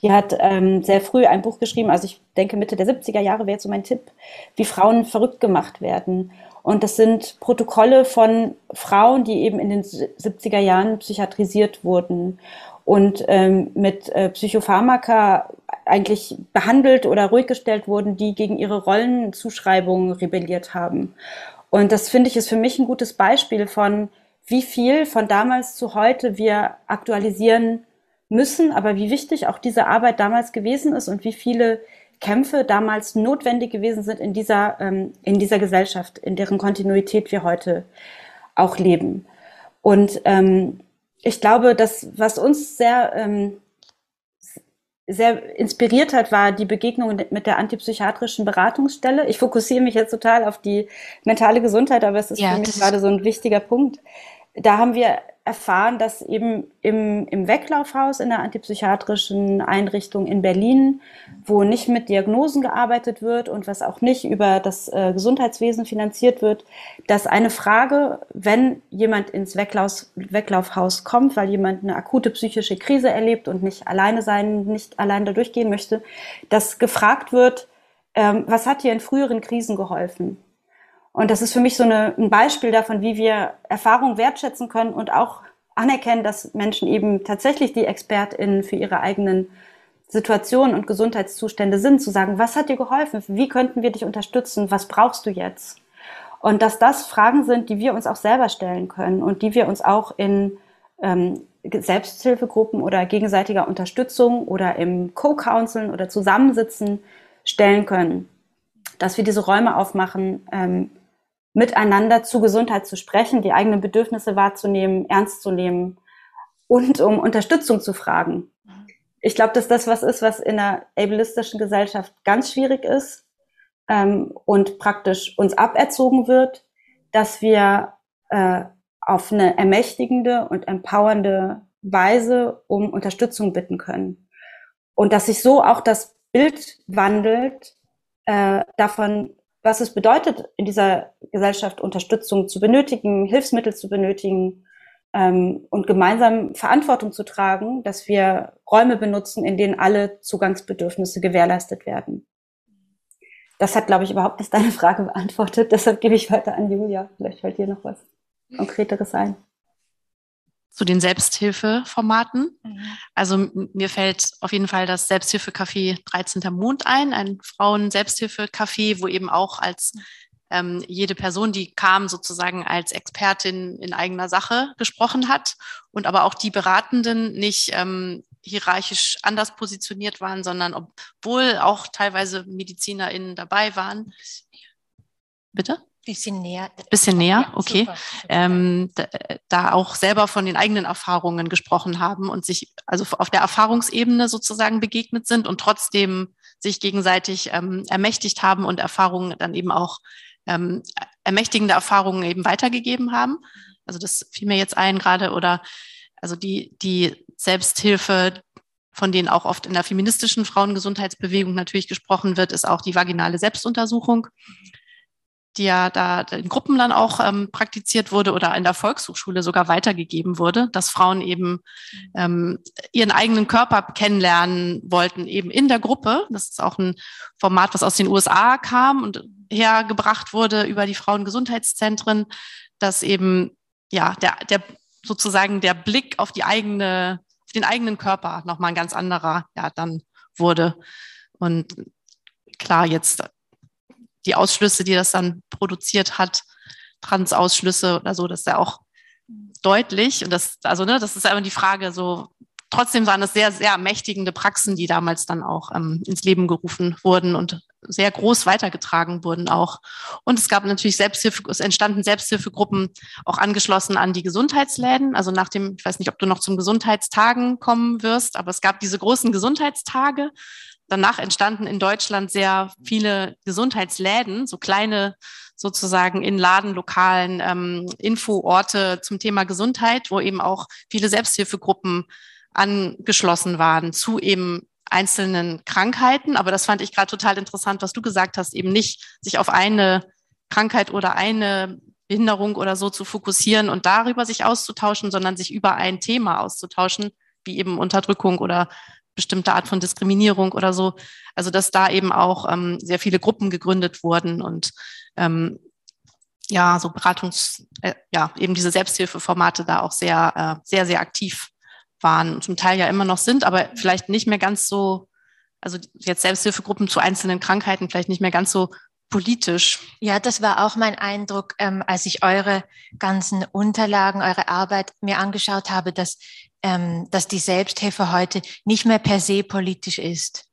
Die hat ähm, sehr früh ein Buch geschrieben, also ich denke Mitte der 70er Jahre wäre jetzt so mein Tipp, wie Frauen verrückt gemacht werden. Und das sind Protokolle von Frauen, die eben in den 70er Jahren psychiatrisiert wurden und ähm, mit äh, Psychopharmaka eigentlich behandelt oder ruhig gestellt wurden, die gegen ihre Rollenzuschreibungen rebelliert haben. Und das finde ich ist für mich ein gutes Beispiel von, wie viel von damals zu heute wir aktualisieren müssen, aber wie wichtig auch diese Arbeit damals gewesen ist und wie viele Kämpfe damals notwendig gewesen sind in dieser, ähm, in dieser Gesellschaft, in deren Kontinuität wir heute auch leben. Und ähm, ich glaube, das, was uns sehr, ähm, sehr inspiriert hat, war die Begegnung mit der antipsychiatrischen Beratungsstelle. Ich fokussiere mich jetzt total auf die mentale Gesundheit, aber es ist ja, für mich gerade so ein wichtiger Punkt. Da haben wir erfahren, dass eben im, im Weglaufhaus in der antipsychiatrischen Einrichtung in Berlin, wo nicht mit Diagnosen gearbeitet wird und was auch nicht über das äh, Gesundheitswesen finanziert wird, dass eine Frage, wenn jemand ins Weglauf, Weglaufhaus kommt, weil jemand eine akute psychische Krise erlebt und nicht alleine sein, nicht allein da durchgehen möchte, dass gefragt wird, ähm, was hat dir in früheren Krisen geholfen? Und das ist für mich so eine, ein Beispiel davon, wie wir Erfahrung wertschätzen können und auch anerkennen, dass Menschen eben tatsächlich die ExpertInnen für ihre eigenen Situationen und Gesundheitszustände sind, zu sagen, was hat dir geholfen? Wie könnten wir dich unterstützen? Was brauchst du jetzt? Und dass das Fragen sind, die wir uns auch selber stellen können und die wir uns auch in ähm, Selbsthilfegruppen oder gegenseitiger Unterstützung oder im Co-Counseln oder Zusammensitzen stellen können. Dass wir diese Räume aufmachen, ähm, miteinander zu Gesundheit zu sprechen, die eigenen Bedürfnisse wahrzunehmen, ernst zu nehmen und um Unterstützung zu fragen. Ich glaube, dass das was ist, was in einer ableistischen Gesellschaft ganz schwierig ist ähm, und praktisch uns aberzogen wird, dass wir äh, auf eine ermächtigende und empowernde Weise um Unterstützung bitten können. Und dass sich so auch das Bild wandelt äh, davon, was es bedeutet, in dieser Gesellschaft Unterstützung zu benötigen, Hilfsmittel zu benötigen ähm, und gemeinsam Verantwortung zu tragen, dass wir Räume benutzen, in denen alle Zugangsbedürfnisse gewährleistet werden. Das hat, glaube ich, überhaupt nicht deine Frage beantwortet. *laughs* Deshalb gebe ich weiter an Julia. Vielleicht fällt dir noch was Konkreteres ein zu den Selbsthilfeformaten. Mhm. Also mir fällt auf jeden Fall das Selbsthilfecafé 13. Mond ein, ein Frauen-Selbsthilfecafé, wo eben auch als ähm, jede Person, die kam, sozusagen als Expertin in eigener Sache gesprochen hat und aber auch die Beratenden nicht ähm, hierarchisch anders positioniert waren, sondern obwohl auch teilweise MedizinerInnen dabei waren. Bitte? Bisschen näher. Bisschen näher, okay. Super, super. Ähm, da, da, auch selber von den eigenen Erfahrungen gesprochen haben und sich also auf der Erfahrungsebene sozusagen begegnet sind und trotzdem sich gegenseitig ähm, ermächtigt haben und Erfahrungen dann eben auch ähm, ermächtigende Erfahrungen eben weitergegeben haben. Also das fiel mir jetzt ein gerade oder Also die, die Selbsthilfe, von denen auch oft in der feministischen Frauengesundheitsbewegung natürlich gesprochen wird, ist auch die vaginale Selbstuntersuchung, die ja da in Gruppen dann auch ähm, praktiziert wurde oder in der Volkshochschule sogar weitergegeben wurde, dass Frauen eben ähm, ihren eigenen Körper kennenlernen wollten, eben in der Gruppe. Das ist auch ein Format, was aus den USA kam und hergebracht wurde über die Frauengesundheitszentren, dass eben ja der, der sozusagen der Blick auf die eigene den eigenen Körper nochmal ein ganz anderer, ja, dann wurde. Und klar, jetzt die Ausschlüsse, die das dann produziert hat, Transausschlüsse oder so, das ist ja auch deutlich. Und das, also, ne, das ist immer die Frage, so, trotzdem waren es sehr, sehr mächtigende Praxen, die damals dann auch ähm, ins Leben gerufen wurden und sehr groß weitergetragen wurden auch. Und es gab natürlich Selbsthilfe, es entstanden Selbsthilfegruppen auch angeschlossen an die Gesundheitsläden. Also nach dem, ich weiß nicht, ob du noch zum Gesundheitstagen kommen wirst, aber es gab diese großen Gesundheitstage. Danach entstanden in Deutschland sehr viele Gesundheitsläden, so kleine sozusagen in Ladenlokalen ähm, Infoorte zum Thema Gesundheit, wo eben auch viele Selbsthilfegruppen angeschlossen waren zu eben einzelnen Krankheiten. Aber das fand ich gerade total interessant, was du gesagt hast, eben nicht sich auf eine Krankheit oder eine Behinderung oder so zu fokussieren und darüber sich auszutauschen, sondern sich über ein Thema auszutauschen, wie eben Unterdrückung oder bestimmte Art von Diskriminierung oder so. Also dass da eben auch ähm, sehr viele Gruppen gegründet wurden und ähm, ja, so Beratungs, äh, ja, eben diese Selbsthilfeformate da auch sehr, äh, sehr, sehr aktiv waren und zum Teil ja immer noch sind, aber vielleicht nicht mehr ganz so, also jetzt Selbsthilfegruppen zu einzelnen Krankheiten vielleicht nicht mehr ganz so politisch. Ja, das war auch mein Eindruck, ähm, als ich eure ganzen Unterlagen, eure Arbeit mir angeschaut habe, dass, ähm, dass die Selbsthilfe heute nicht mehr per se politisch ist.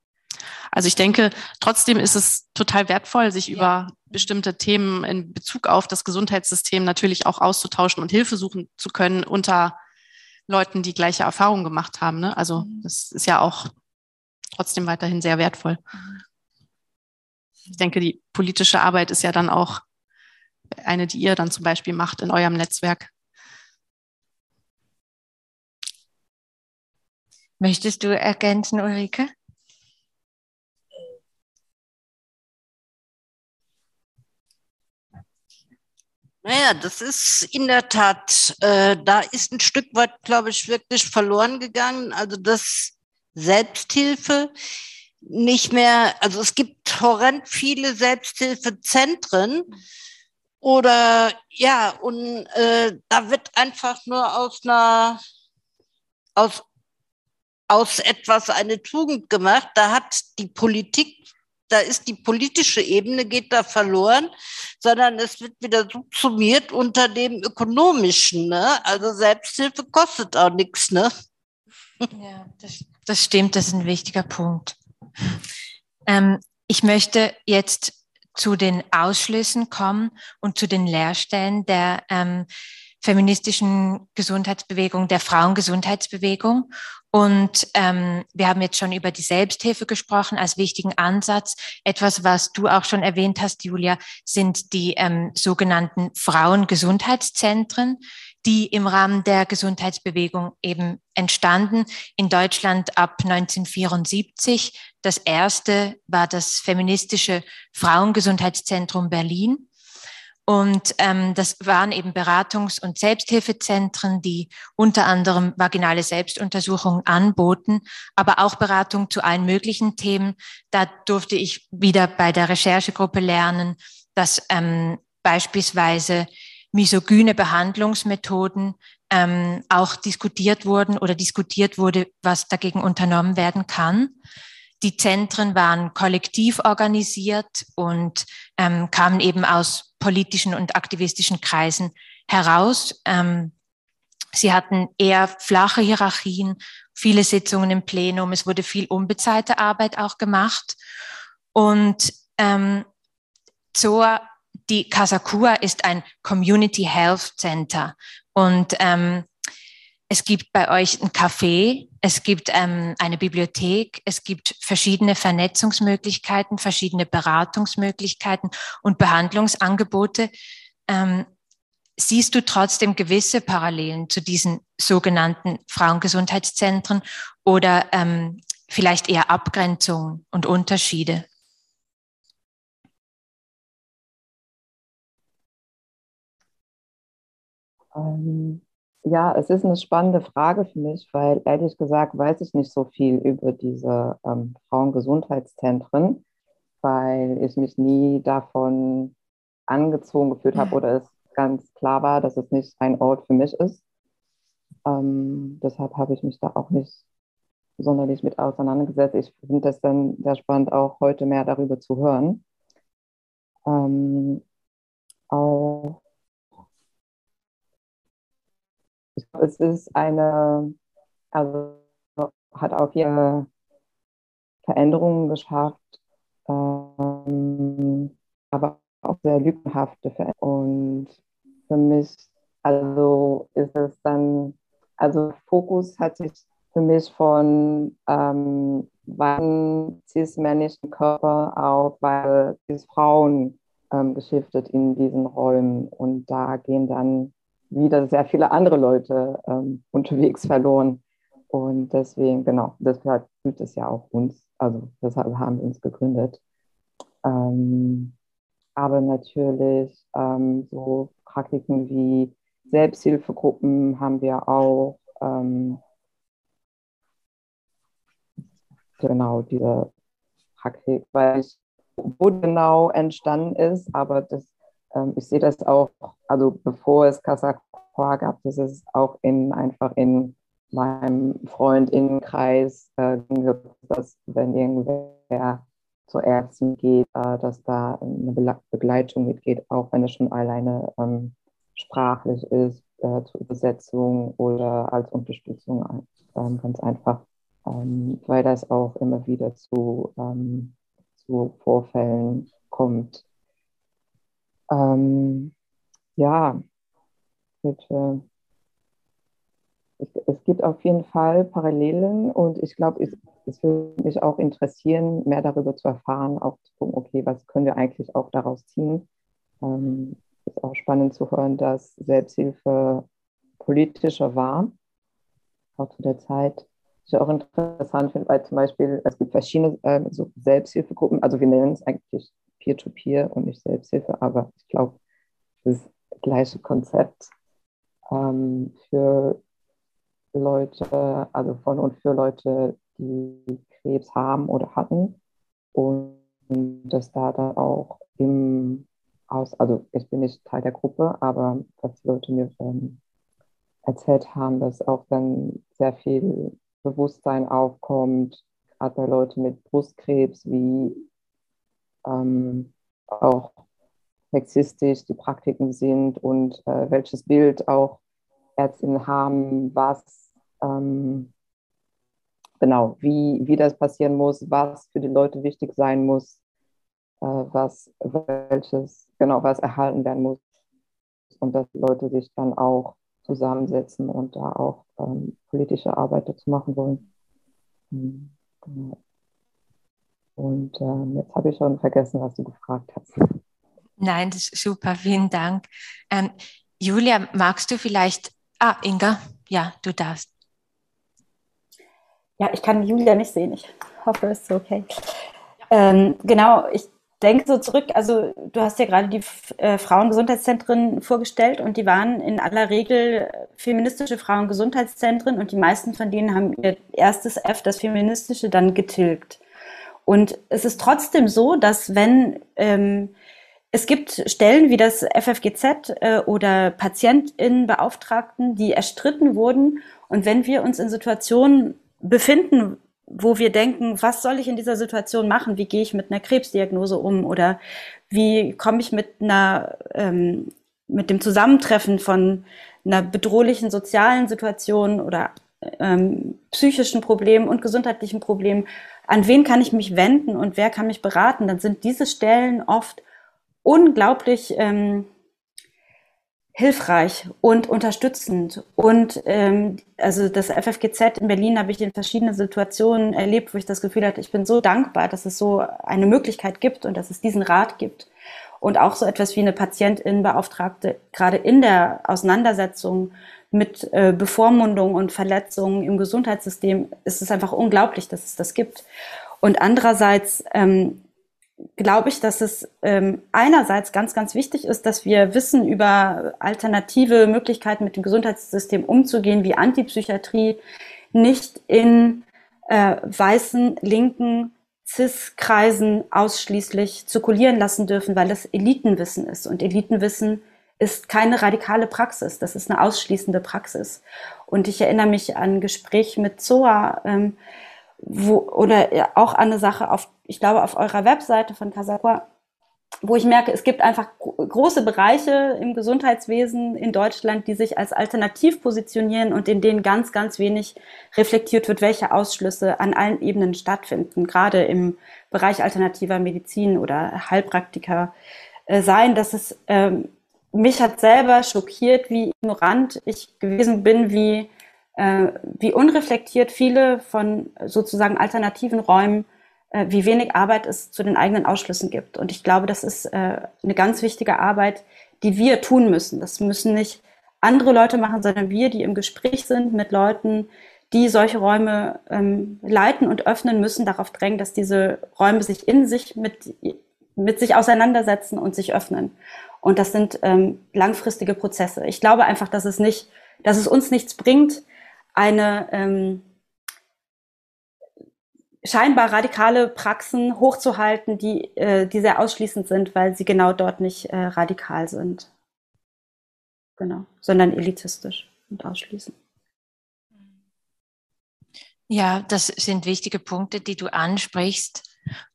Also ich denke, trotzdem ist es total wertvoll, sich ja. über bestimmte Themen in Bezug auf das Gesundheitssystem natürlich auch auszutauschen und Hilfe suchen zu können unter Leuten, die gleiche Erfahrungen gemacht haben. Ne? Also mhm. das ist ja auch trotzdem weiterhin sehr wertvoll. Mhm. Ich denke, die politische Arbeit ist ja dann auch eine, die ihr dann zum Beispiel macht in eurem Netzwerk. Möchtest du ergänzen, Ulrike? Naja, das ist in der Tat, äh, da ist ein Stück weit, glaube ich, wirklich verloren gegangen. Also das Selbsthilfe nicht mehr, also es gibt horrend viele Selbsthilfezentren oder ja, und äh, da wird einfach nur aus einer, aus, aus etwas eine Tugend gemacht. Da hat die Politik da ist die politische Ebene, geht da verloren, sondern es wird wieder subsumiert unter dem ökonomischen. Ne? Also Selbsthilfe kostet auch nichts. Ne? Ja, das, das stimmt, das ist ein wichtiger Punkt. Ähm, ich möchte jetzt zu den Ausschlüssen kommen und zu den Lehrstellen der ähm, feministischen Gesundheitsbewegung, der Frauengesundheitsbewegung. Und ähm, wir haben jetzt schon über die Selbsthilfe gesprochen als wichtigen Ansatz. Etwas, was du auch schon erwähnt hast, Julia, sind die ähm, sogenannten Frauengesundheitszentren, die im Rahmen der Gesundheitsbewegung eben entstanden. In Deutschland ab 1974. Das erste war das feministische Frauengesundheitszentrum Berlin. Und ähm, das waren eben Beratungs- und Selbsthilfezentren, die unter anderem vaginale Selbstuntersuchungen anboten, aber auch Beratung zu allen möglichen Themen. Da durfte ich wieder bei der Recherchegruppe lernen, dass ähm, beispielsweise misogyne Behandlungsmethoden ähm, auch diskutiert wurden oder diskutiert wurde, was dagegen unternommen werden kann. Die Zentren waren kollektiv organisiert und ähm, kamen eben aus politischen und aktivistischen Kreisen heraus. Ähm, sie hatten eher flache Hierarchien, viele Sitzungen im Plenum, es wurde viel unbezahlte Arbeit auch gemacht. Und ähm, ZOA, die Kasakua ist ein Community Health Center. Und ähm, es gibt bei euch ein Café, es gibt ähm, eine Bibliothek, es gibt verschiedene Vernetzungsmöglichkeiten, verschiedene Beratungsmöglichkeiten und Behandlungsangebote. Ähm, siehst du trotzdem gewisse Parallelen zu diesen sogenannten Frauengesundheitszentren oder ähm, vielleicht eher Abgrenzungen und Unterschiede? Ähm, ja, es ist eine spannende Frage für mich, weil ehrlich gesagt weiß ich nicht so viel über diese ähm, Frauengesundheitszentren, weil ich mich nie davon angezogen gefühlt habe oder es ganz klar war, dass es nicht ein Ort für mich ist. Ähm, deshalb habe ich mich da auch nicht sonderlich mit auseinandergesetzt. Ich finde es dann sehr spannend, auch heute mehr darüber zu hören. Ähm, auch ich glaube, es ist eine, also hat auch hier Veränderungen geschafft, ähm, aber auch sehr lückenhafte Veränderungen. Und für mich, also ist es dann, also Fokus hat sich für mich von ähm, weißen cis-männlichen Körper auf weil cis-Frauen ähm, geschiftet in diesen Räumen. Und da gehen dann wieder sehr viele andere Leute ähm, unterwegs verloren. Und deswegen, genau, deshalb fühlt es ja auch uns, also deshalb haben wir uns gegründet. Ähm, aber natürlich ähm, so Praktiken wie Selbsthilfegruppen haben wir auch. Ähm, genau, diese Praktik, weil ich, wo genau entstanden ist, aber das ähm, ich sehe das auch, also bevor es Kasakwa gab, ist auch in, einfach in meinem Freundinnenkreis, äh, dass wenn irgendwer zur Ärztin geht, äh, dass da eine Begleitung mitgeht, auch wenn es schon alleine ähm, sprachlich ist, äh, zur Übersetzung oder als Unterstützung ähm, ganz einfach, ähm, weil das auch immer wieder zu, ähm, zu Vorfällen kommt, ähm, ja, bitte. Es, es, gibt auf jeden Fall Parallelen und ich glaube, es, es würde mich auch interessieren, mehr darüber zu erfahren, auch zu gucken, okay, was können wir eigentlich auch daraus ziehen. Ähm, ist auch spannend zu hören, dass Selbsthilfe politischer war, auch zu der Zeit. Was ich auch interessant finde, weil zum Beispiel es gibt verschiedene äh, so Selbsthilfegruppen, also wir nennen es eigentlich Peer-to-Peer und nicht Selbsthilfe, aber ich glaube, das gleiche Konzept ähm, für Leute, also von und für Leute, die Krebs haben oder hatten. Und dass da dann auch im Aus, also ich bin nicht Teil der Gruppe, aber was die Leute mir ähm, erzählt haben, dass auch dann sehr viel Bewusstsein aufkommt, gerade bei Leuten mit Brustkrebs, wie ähm, auch sexistisch die Praktiken sind und äh, welches Bild auch Ärztinnen haben, was ähm, genau, wie, wie das passieren muss, was für die Leute wichtig sein muss, äh, was welches, genau, was erhalten werden muss und dass die Leute sich dann auch zusammensetzen und da auch ähm, politische Arbeit dazu machen wollen. Mhm, genau. Und ähm, jetzt habe ich schon vergessen, was du gefragt hast. Nein, das ist super, vielen Dank. Ähm, Julia, magst du vielleicht, ah, Inga, ja, du darfst. Ja, ich kann Julia nicht sehen. Ich hoffe, es ist okay. Ähm, genau, ich denke so zurück, also du hast ja gerade die äh, Frauengesundheitszentren vorgestellt und die waren in aller Regel feministische Frauengesundheitszentren und die meisten von denen haben ihr erstes F, das feministische, dann getilgt. Und es ist trotzdem so, dass wenn ähm, es gibt Stellen wie das FFGZ äh, oder Patientinnenbeauftragten, die erstritten wurden. Und wenn wir uns in Situationen befinden, wo wir denken, was soll ich in dieser Situation machen? Wie gehe ich mit einer Krebsdiagnose um? Oder wie komme ich mit einer, ähm, mit dem Zusammentreffen von einer bedrohlichen sozialen Situation oder ähm, psychischen Problemen und gesundheitlichen Problemen an wen kann ich mich wenden und wer kann mich beraten, dann sind diese Stellen oft unglaublich ähm, hilfreich und unterstützend. Und ähm, also das FFGZ in Berlin habe ich in verschiedenen Situationen erlebt, wo ich das Gefühl hatte, ich bin so dankbar, dass es so eine Möglichkeit gibt und dass es diesen Rat gibt. Und auch so etwas wie eine Patientinnenbeauftragte, gerade in der Auseinandersetzung mit äh, Bevormundung und Verletzungen im Gesundheitssystem, ist es einfach unglaublich, dass es das gibt. Und andererseits ähm, glaube ich, dass es ähm, einerseits ganz, ganz wichtig ist, dass wir wissen über alternative Möglichkeiten mit dem Gesundheitssystem umzugehen, wie Antipsychiatrie nicht in äh, weißen, linken CIS-Kreisen ausschließlich zirkulieren lassen dürfen, weil es Elitenwissen ist. Und Elitenwissen ist keine radikale Praxis, das ist eine ausschließende Praxis. Und ich erinnere mich an ein Gespräch mit Zoa, ähm, wo, oder auch an eine Sache auf, ich glaube, auf eurer Webseite von Casaqua, wo ich merke, es gibt einfach große Bereiche im Gesundheitswesen in Deutschland, die sich als alternativ positionieren und in denen ganz, ganz wenig reflektiert wird, welche Ausschlüsse an allen Ebenen stattfinden, gerade im Bereich alternativer Medizin oder Heilpraktiker äh, sein, dass es ähm, mich hat selber schockiert, wie ignorant ich gewesen bin, wie, äh, wie unreflektiert viele von sozusagen alternativen Räumen äh, wie wenig Arbeit es zu den eigenen Ausschlüssen gibt. Und ich glaube, das ist äh, eine ganz wichtige Arbeit, die wir tun müssen. Das müssen nicht andere Leute machen, sondern wir, die im Gespräch sind mit Leuten, die solche Räume ähm, leiten und öffnen müssen, darauf drängen, dass diese Räume sich in sich mit, mit sich auseinandersetzen und sich öffnen. Und das sind ähm, langfristige Prozesse. Ich glaube einfach, dass es nicht, dass es uns nichts bringt, eine ähm, scheinbar radikale Praxen hochzuhalten, die, äh, die sehr ausschließend sind, weil sie genau dort nicht äh, radikal sind. Genau, sondern elitistisch und ausschließend. Ja, das sind wichtige Punkte, die du ansprichst.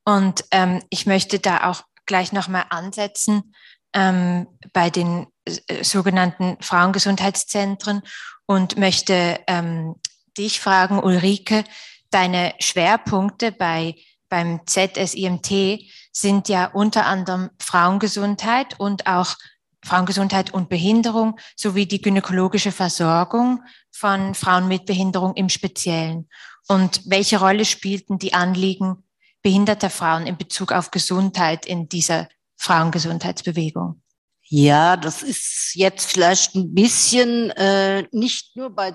Und ähm, ich möchte da auch gleich nochmal ansetzen ähm, bei den äh, sogenannten Frauengesundheitszentren und möchte ähm, dich fragen, Ulrike, deine Schwerpunkte bei, beim ZSIMT sind ja unter anderem Frauengesundheit und auch Frauengesundheit und Behinderung sowie die gynäkologische Versorgung von Frauen mit Behinderung im Speziellen. Und welche Rolle spielten die Anliegen behinderter Frauen in Bezug auf Gesundheit in dieser Frauengesundheitsbewegung? Ja, das ist jetzt vielleicht ein bisschen äh, nicht nur bei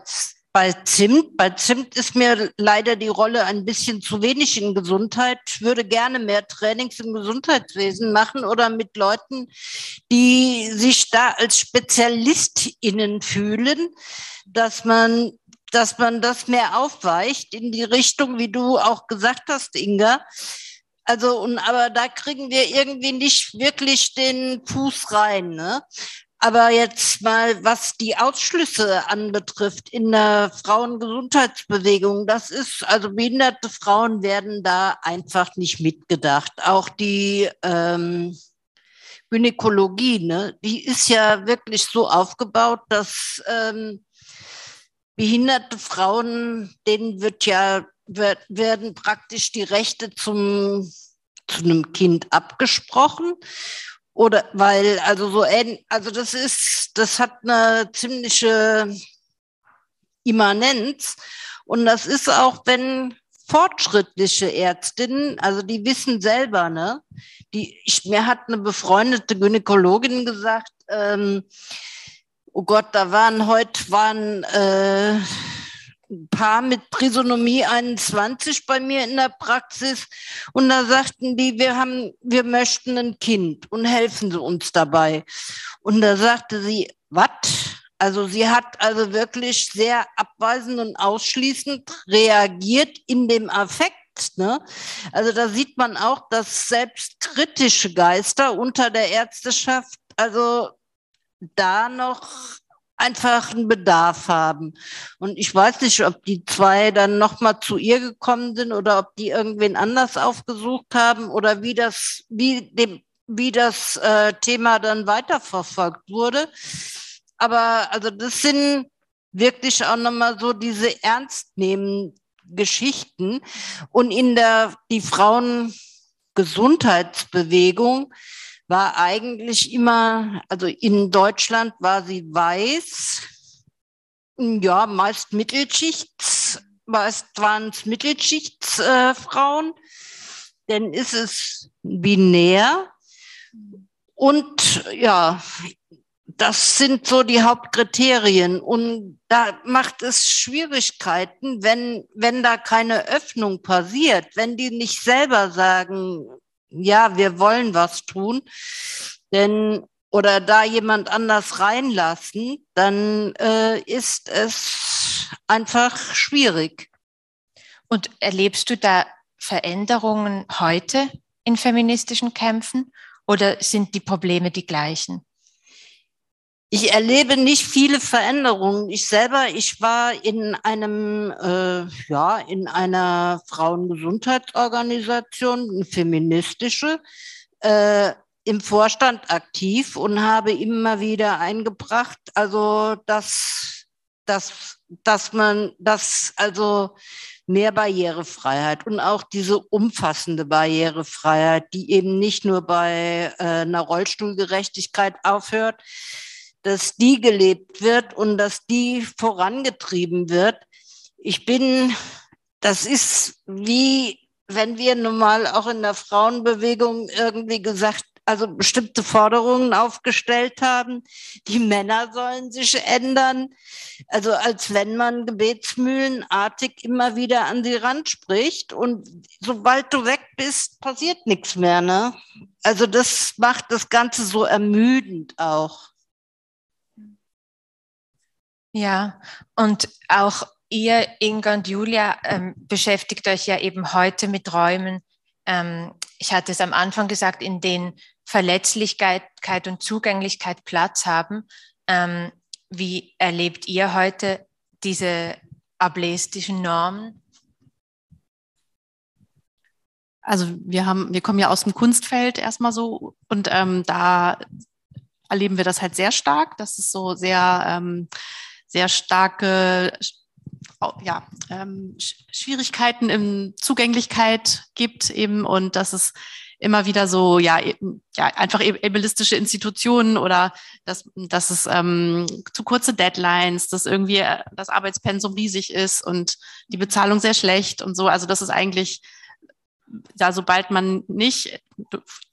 bei Zimt. Bei Zimt ist mir leider die Rolle ein bisschen zu wenig in Gesundheit. Ich würde gerne mehr Trainings im Gesundheitswesen machen oder mit Leuten, die sich da als SpezialistInnen fühlen, dass man dass man das mehr aufweicht in die Richtung, wie du auch gesagt hast, Inga. Also, und, aber da kriegen wir irgendwie nicht wirklich den Fuß rein. Ne? Aber jetzt mal, was die Ausschlüsse anbetrifft in der Frauengesundheitsbewegung, das ist, also behinderte Frauen werden da einfach nicht mitgedacht. Auch die ähm, Gynäkologie, ne, die ist ja wirklich so aufgebaut, dass ähm, behinderte Frauen, denen wird ja, werden praktisch die Rechte zum, zu einem Kind abgesprochen. Oder weil, also so, also das ist, das hat eine ziemliche Immanenz. Und das ist auch, wenn fortschrittliche Ärztinnen, also die wissen selber, ne? Die, ich, mir hat eine befreundete Gynäkologin gesagt, ähm, oh Gott, da waren heute waren äh, ein Paar mit Trisonomie 21 bei mir in der Praxis und da sagten die, wir haben, wir möchten ein Kind und helfen Sie uns dabei. Und da sagte sie, was? Also sie hat also wirklich sehr abweisend und ausschließend reagiert in dem Affekt. Ne? Also da sieht man auch, dass selbst kritische Geister unter der Ärzteschaft also da noch einfach einen Bedarf haben. Und ich weiß nicht, ob die zwei dann nochmal zu ihr gekommen sind oder ob die irgendwen anders aufgesucht haben oder wie das, wie dem, wie das äh, Thema dann weiterverfolgt wurde. Aber also das sind wirklich auch nochmal so diese ernstnehmenden Geschichten. Und in der, die Frauengesundheitsbewegung war eigentlich immer, also in Deutschland war sie weiß, ja, meist Mittelschichts, meist waren es Mittelschichtsfrauen, äh, denn ist es binär. Und ja, das sind so die Hauptkriterien. Und da macht es Schwierigkeiten, wenn, wenn da keine Öffnung passiert, wenn die nicht selber sagen, ja, wir wollen was tun, denn oder da jemand anders reinlassen, dann äh, ist es einfach schwierig. Und erlebst du da Veränderungen heute in feministischen Kämpfen oder sind die Probleme die gleichen? Ich erlebe nicht viele Veränderungen. Ich selber, ich war in einem, äh, ja, in einer Frauengesundheitsorganisation, eine feministische, äh, im Vorstand aktiv und habe immer wieder eingebracht, also dass, dass, dass man, dass also mehr Barrierefreiheit und auch diese umfassende Barrierefreiheit, die eben nicht nur bei äh, einer Rollstuhlgerechtigkeit aufhört, dass die gelebt wird und dass die vorangetrieben wird. Ich bin, das ist wie, wenn wir nun mal auch in der Frauenbewegung irgendwie gesagt, also bestimmte Forderungen aufgestellt haben. Die Männer sollen sich ändern. Also als wenn man gebetsmühlenartig immer wieder an sie ran spricht und sobald du weg bist, passiert nichts mehr. Ne? Also das macht das Ganze so ermüdend auch. Ja, und auch ihr, Inga und Julia, ähm, beschäftigt euch ja eben heute mit Räumen. Ähm, ich hatte es am Anfang gesagt, in denen Verletzlichkeit und Zugänglichkeit Platz haben. Ähm, wie erlebt ihr heute diese ableistischen Normen? Also wir haben, wir kommen ja aus dem Kunstfeld erstmal so und ähm, da erleben wir das halt sehr stark. Das ist so sehr ähm, sehr starke ja, ähm, Schwierigkeiten in Zugänglichkeit gibt eben und dass es immer wieder so, ja, ja einfach ableistische Institutionen oder dass, dass es ähm, zu kurze Deadlines, dass irgendwie äh, das Arbeitspensum riesig ist und die Bezahlung sehr schlecht und so. Also das ist eigentlich, da sobald man nicht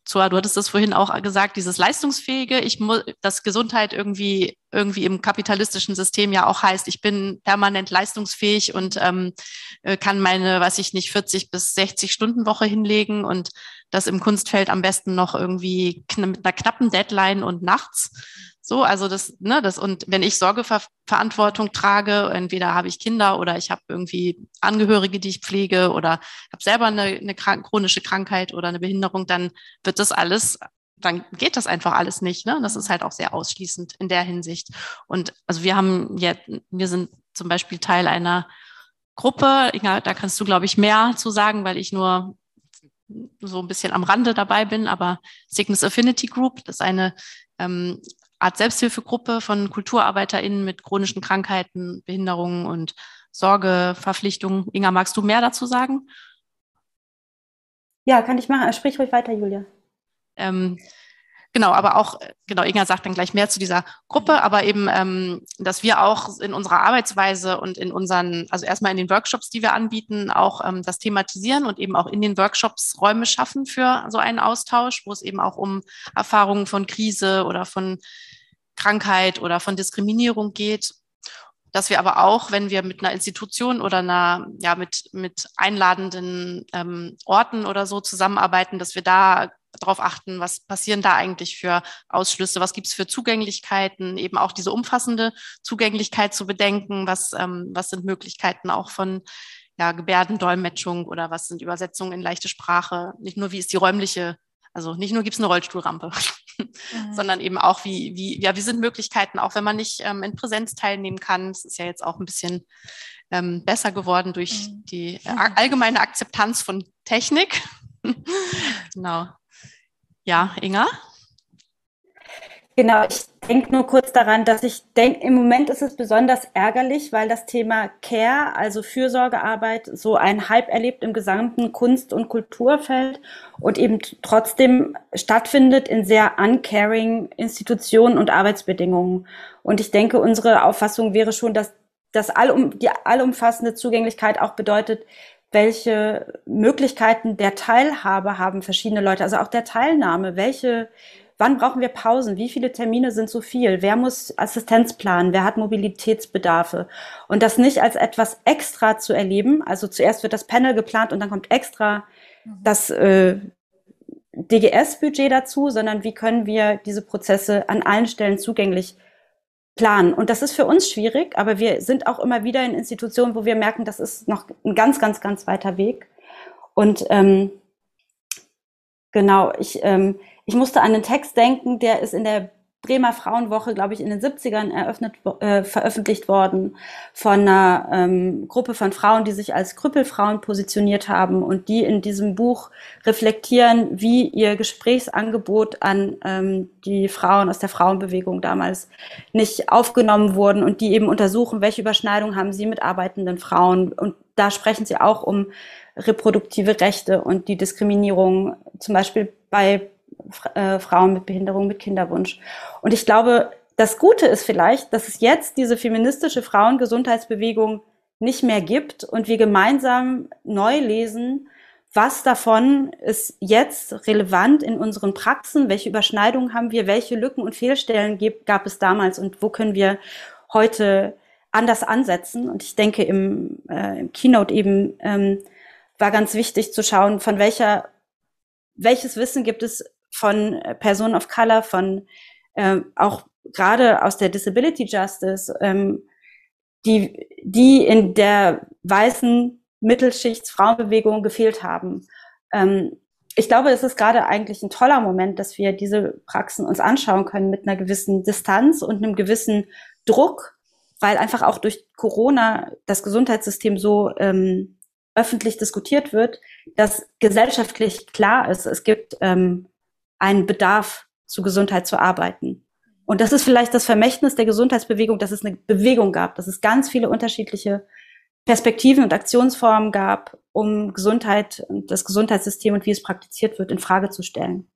Zoa, du hattest das vorhin auch gesagt, dieses leistungsfähige, ich muss, dass Gesundheit irgendwie, irgendwie im kapitalistischen System ja auch heißt, ich bin permanent leistungsfähig und ähm, äh, kann meine, was ich nicht, 40 bis 60 Stunden Woche hinlegen und das im Kunstfeld am besten noch irgendwie mit einer knappen Deadline und nachts. So, also das, ne, das und wenn ich Sorgeverantwortung trage, entweder habe ich Kinder oder ich habe irgendwie Angehörige, die ich pflege oder habe selber eine, eine krank, chronische Krankheit oder eine Behinderung, dann wird das alles, dann geht das einfach alles nicht. Ne? Das ist halt auch sehr ausschließend in der Hinsicht. Und also wir haben jetzt, wir sind zum Beispiel Teil einer Gruppe, Inga, da kannst du, glaube ich, mehr zu sagen, weil ich nur so ein bisschen am Rande dabei bin, aber Cygnus Affinity Group, das ist eine ähm, Art Selbsthilfegruppe von KulturarbeiterInnen mit chronischen Krankheiten, Behinderungen und Sorgeverpflichtungen. Inga, magst du mehr dazu sagen? Ja, kann ich machen. Sprich ruhig weiter, Julia. Ähm, genau, aber auch, genau, Inga sagt dann gleich mehr zu dieser Gruppe, aber eben, ähm, dass wir auch in unserer Arbeitsweise und in unseren, also erstmal in den Workshops, die wir anbieten, auch ähm, das thematisieren und eben auch in den Workshops Räume schaffen für so einen Austausch, wo es eben auch um Erfahrungen von Krise oder von Krankheit oder von Diskriminierung geht. Dass wir aber auch, wenn wir mit einer Institution oder einer, ja, mit, mit einladenden ähm, Orten oder so zusammenarbeiten, dass wir da darauf achten, was passieren da eigentlich für Ausschlüsse, was gibt es für Zugänglichkeiten, eben auch diese umfassende Zugänglichkeit zu bedenken, was, ähm, was sind Möglichkeiten auch von ja, Gebärdendolmetschung oder was sind Übersetzungen in leichte Sprache, nicht nur wie ist die räumliche also nicht nur gibt es eine Rollstuhlrampe, mhm. sondern eben auch, wie, wie, ja, wie sind Möglichkeiten, auch wenn man nicht ähm, in Präsenz teilnehmen kann. Es ist ja jetzt auch ein bisschen ähm, besser geworden durch mhm. die *laughs* äh, allgemeine Akzeptanz von Technik. *laughs* genau. Ja, Inga? Genau, ich denke nur kurz daran, dass ich denke, im Moment ist es besonders ärgerlich, weil das Thema Care, also Fürsorgearbeit, so ein Hype erlebt im gesamten Kunst- und Kulturfeld und eben trotzdem stattfindet in sehr uncaring Institutionen und Arbeitsbedingungen. Und ich denke, unsere Auffassung wäre schon, dass das allum, die allumfassende Zugänglichkeit auch bedeutet, welche Möglichkeiten der Teilhabe haben verschiedene Leute, also auch der Teilnahme, welche wann brauchen wir Pausen? Wie viele Termine sind zu viel? Wer muss Assistenz planen? Wer hat Mobilitätsbedarfe? Und das nicht als etwas extra zu erleben. Also zuerst wird das Panel geplant und dann kommt extra mhm. das äh, DGS-Budget dazu, sondern wie können wir diese Prozesse an allen Stellen zugänglich planen. Und das ist für uns schwierig, aber wir sind auch immer wieder in Institutionen, wo wir merken, das ist noch ein ganz, ganz, ganz weiter Weg. Und ähm, genau, ich, ähm, ich musste an einen Text denken, der ist in der Bremer Frauenwoche, glaube ich, in den 70ern eröffnet, äh, veröffentlicht worden von einer ähm, Gruppe von Frauen, die sich als Krüppelfrauen positioniert haben und die in diesem Buch reflektieren, wie ihr Gesprächsangebot an ähm, die Frauen aus der Frauenbewegung damals nicht aufgenommen wurden und die eben untersuchen, welche Überschneidungen haben sie mit arbeitenden Frauen. Und da sprechen sie auch um reproduktive Rechte und die Diskriminierung zum Beispiel bei äh, Frauen mit Behinderung, mit Kinderwunsch. Und ich glaube, das Gute ist vielleicht, dass es jetzt diese feministische Frauengesundheitsbewegung nicht mehr gibt und wir gemeinsam neu lesen, was davon ist jetzt relevant in unseren Praxen, welche Überschneidungen haben wir, welche Lücken und Fehlstellen gab es damals und wo können wir heute anders ansetzen. Und ich denke, im, äh, im Keynote eben ähm, war ganz wichtig zu schauen, von welcher, welches Wissen gibt es von äh, Personen of Color, von äh, auch gerade aus der Disability Justice, ähm, die, die in der weißen Mittelschichtsfrauenbewegung gefehlt haben. Ähm, ich glaube, es ist gerade eigentlich ein toller Moment, dass wir diese Praxen uns anschauen können mit einer gewissen Distanz und einem gewissen Druck, weil einfach auch durch Corona das Gesundheitssystem so ähm, öffentlich diskutiert wird, dass gesellschaftlich klar ist, es gibt ähm, einen Bedarf zu Gesundheit zu arbeiten. Und das ist vielleicht das Vermächtnis der Gesundheitsbewegung, dass es eine Bewegung gab, dass es ganz viele unterschiedliche Perspektiven und Aktionsformen gab, um Gesundheit und das Gesundheitssystem und wie es praktiziert wird in Frage zu stellen.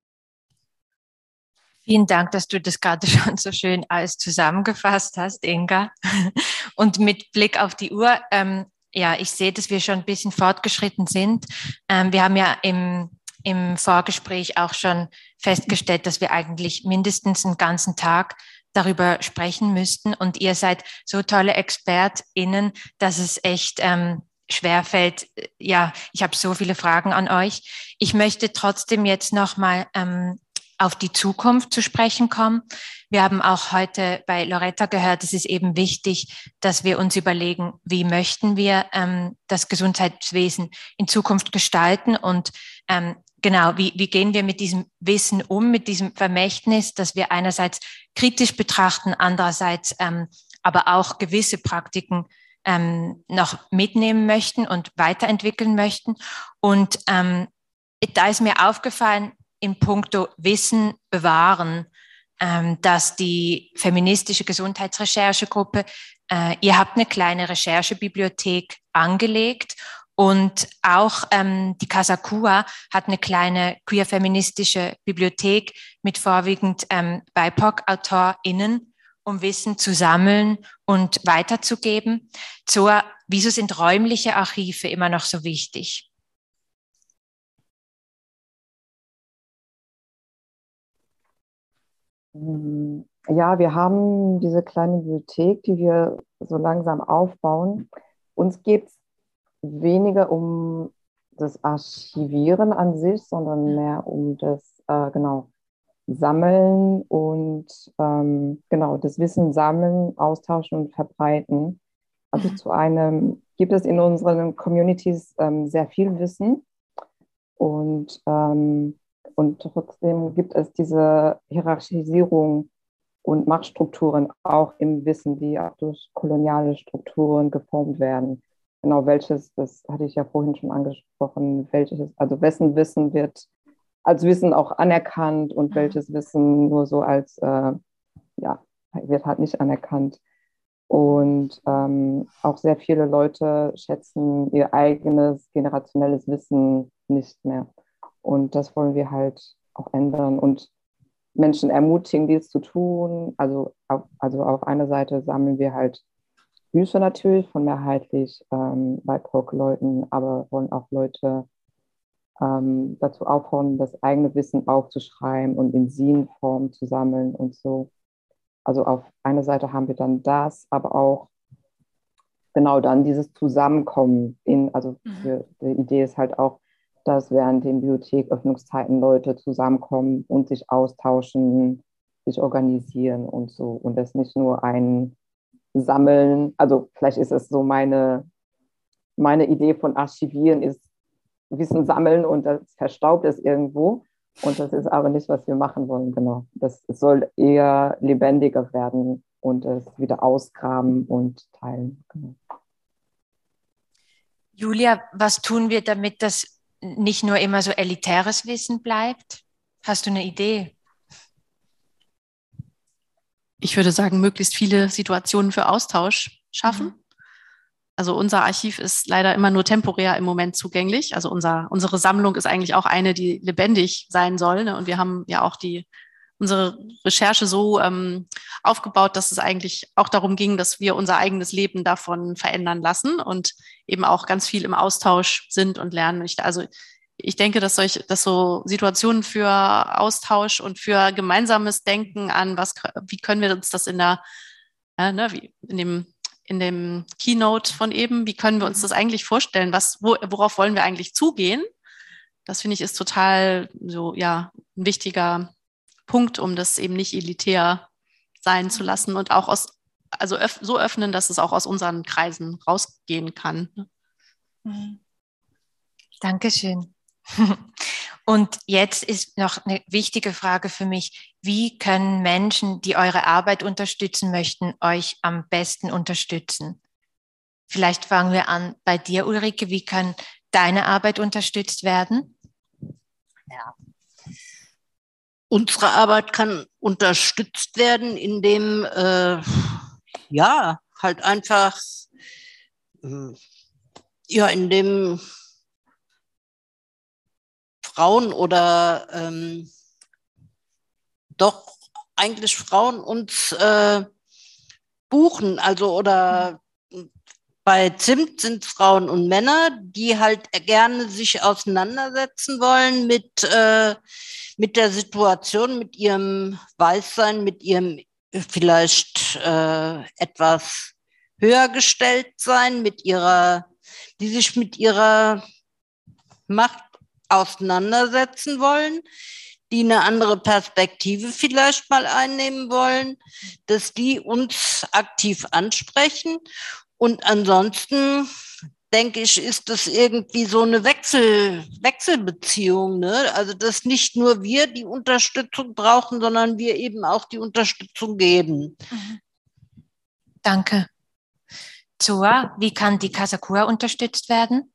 Vielen Dank, dass du das gerade *laughs* schon so schön alles zusammengefasst hast, Inga. *laughs* Und mit Blick auf die Uhr, ähm, ja, ich sehe, dass wir schon ein bisschen fortgeschritten sind. Ähm, wir haben ja im im Vorgespräch auch schon festgestellt, dass wir eigentlich mindestens einen ganzen Tag darüber sprechen müssten. Und ihr seid so tolle ExpertInnen, dass es echt ähm, schwerfällt. Ja, ich habe so viele Fragen an euch. Ich möchte trotzdem jetzt nochmal ähm, auf die Zukunft zu sprechen kommen. Wir haben auch heute bei Loretta gehört, es ist eben wichtig, dass wir uns überlegen, wie möchten wir ähm, das Gesundheitswesen in Zukunft gestalten und ähm, genau, wie, wie gehen wir mit diesem Wissen um, mit diesem Vermächtnis, dass wir einerseits kritisch betrachten, andererseits ähm, aber auch gewisse Praktiken ähm, noch mitnehmen möchten und weiterentwickeln möchten. Und ähm, da ist mir aufgefallen, in puncto Wissen bewahren, ähm, dass die feministische Gesundheitsrecherchegruppe, äh, ihr habt eine kleine Recherchebibliothek angelegt und auch ähm, die Kasakua hat eine kleine queer-feministische Bibliothek mit vorwiegend ähm, BIPOC-AutorInnen, um Wissen zu sammeln und weiterzugeben. So, wieso sind räumliche Archive immer noch so wichtig? Ja, wir haben diese kleine Bibliothek, die wir so langsam aufbauen. Uns geht es weniger um das Archivieren an sich, sondern mehr um das äh, genau Sammeln und ähm, genau das Wissen sammeln, austauschen und verbreiten. Also mhm. zu einem gibt es in unseren Communities ähm, sehr viel Wissen und, ähm, und trotzdem gibt es diese Hierarchisierung und Machtstrukturen auch im Wissen, die auch durch koloniale Strukturen geformt werden genau welches, das hatte ich ja vorhin schon angesprochen, welches, also wessen Wissen wird als Wissen auch anerkannt und mhm. welches Wissen nur so als, äh, ja, wird halt nicht anerkannt. Und ähm, auch sehr viele Leute schätzen ihr eigenes generationelles Wissen nicht mehr. Und das wollen wir halt auch ändern und Menschen ermutigen, dies zu tun. Also auf, also auf einer Seite sammeln wir halt Bücher natürlich von mehrheitlich ähm, BIPOC-Leuten, aber wollen auch Leute ähm, dazu aufhören, das eigene Wissen aufzuschreiben und in Sienform zu sammeln und so. Also auf einer Seite haben wir dann das, aber auch genau dann dieses Zusammenkommen in, also mhm. für, die Idee ist halt auch, dass während den Bibliotheköffnungszeiten Leute zusammenkommen und sich austauschen, sich organisieren und so. Und das nicht nur ein Sammeln, also vielleicht ist es so meine, meine Idee von Archivieren ist Wissen sammeln und das verstaubt es irgendwo. Und das ist aber nicht, was wir machen wollen, genau. Das soll eher lebendiger werden und es wieder ausgraben und teilen. Genau. Julia, was tun wir, damit das nicht nur immer so elitäres Wissen bleibt? Hast du eine Idee? Ich würde sagen, möglichst viele Situationen für Austausch schaffen. Mhm. Also unser Archiv ist leider immer nur temporär im Moment zugänglich. Also unser, unsere Sammlung ist eigentlich auch eine, die lebendig sein soll. Ne? Und wir haben ja auch die, unsere Recherche so ähm, aufgebaut, dass es eigentlich auch darum ging, dass wir unser eigenes Leben davon verändern lassen und eben auch ganz viel im Austausch sind und lernen. Ich, also ich denke, dass solche, dass so Situationen für Austausch und für gemeinsames Denken an, was, wie können wir uns das in der, äh, ne, wie in dem in dem Keynote von eben, wie können wir uns das eigentlich vorstellen? Was, wo, worauf wollen wir eigentlich zugehen? Das finde ich ist total so, ja, ein wichtiger Punkt, um das eben nicht elitär sein zu lassen und auch aus, also öff so öffnen, dass es auch aus unseren Kreisen rausgehen kann. Mhm. Dankeschön. *laughs* Und jetzt ist noch eine wichtige Frage für mich. Wie können Menschen, die eure Arbeit unterstützen möchten, euch am besten unterstützen? Vielleicht fangen wir an bei dir, Ulrike. Wie kann deine Arbeit unterstützt werden? Ja. Unsere Arbeit kann unterstützt werden, indem, äh, ja, halt einfach, äh, ja, indem Frauen oder ähm, doch eigentlich Frauen uns äh, buchen, also oder bei Zimt sind Frauen und Männer, die halt gerne sich auseinandersetzen wollen mit, äh, mit der Situation, mit ihrem Weißsein, mit ihrem vielleicht äh, etwas höher gestellt sein, mit ihrer, die sich mit ihrer Macht auseinandersetzen wollen, die eine andere Perspektive vielleicht mal einnehmen wollen, dass die uns aktiv ansprechen. Und ansonsten denke ich, ist das irgendwie so eine Wechsel, Wechselbeziehung. Ne? Also, dass nicht nur wir die Unterstützung brauchen, sondern wir eben auch die Unterstützung geben. Mhm. Danke. Zoa, wie kann die Kasakura unterstützt werden?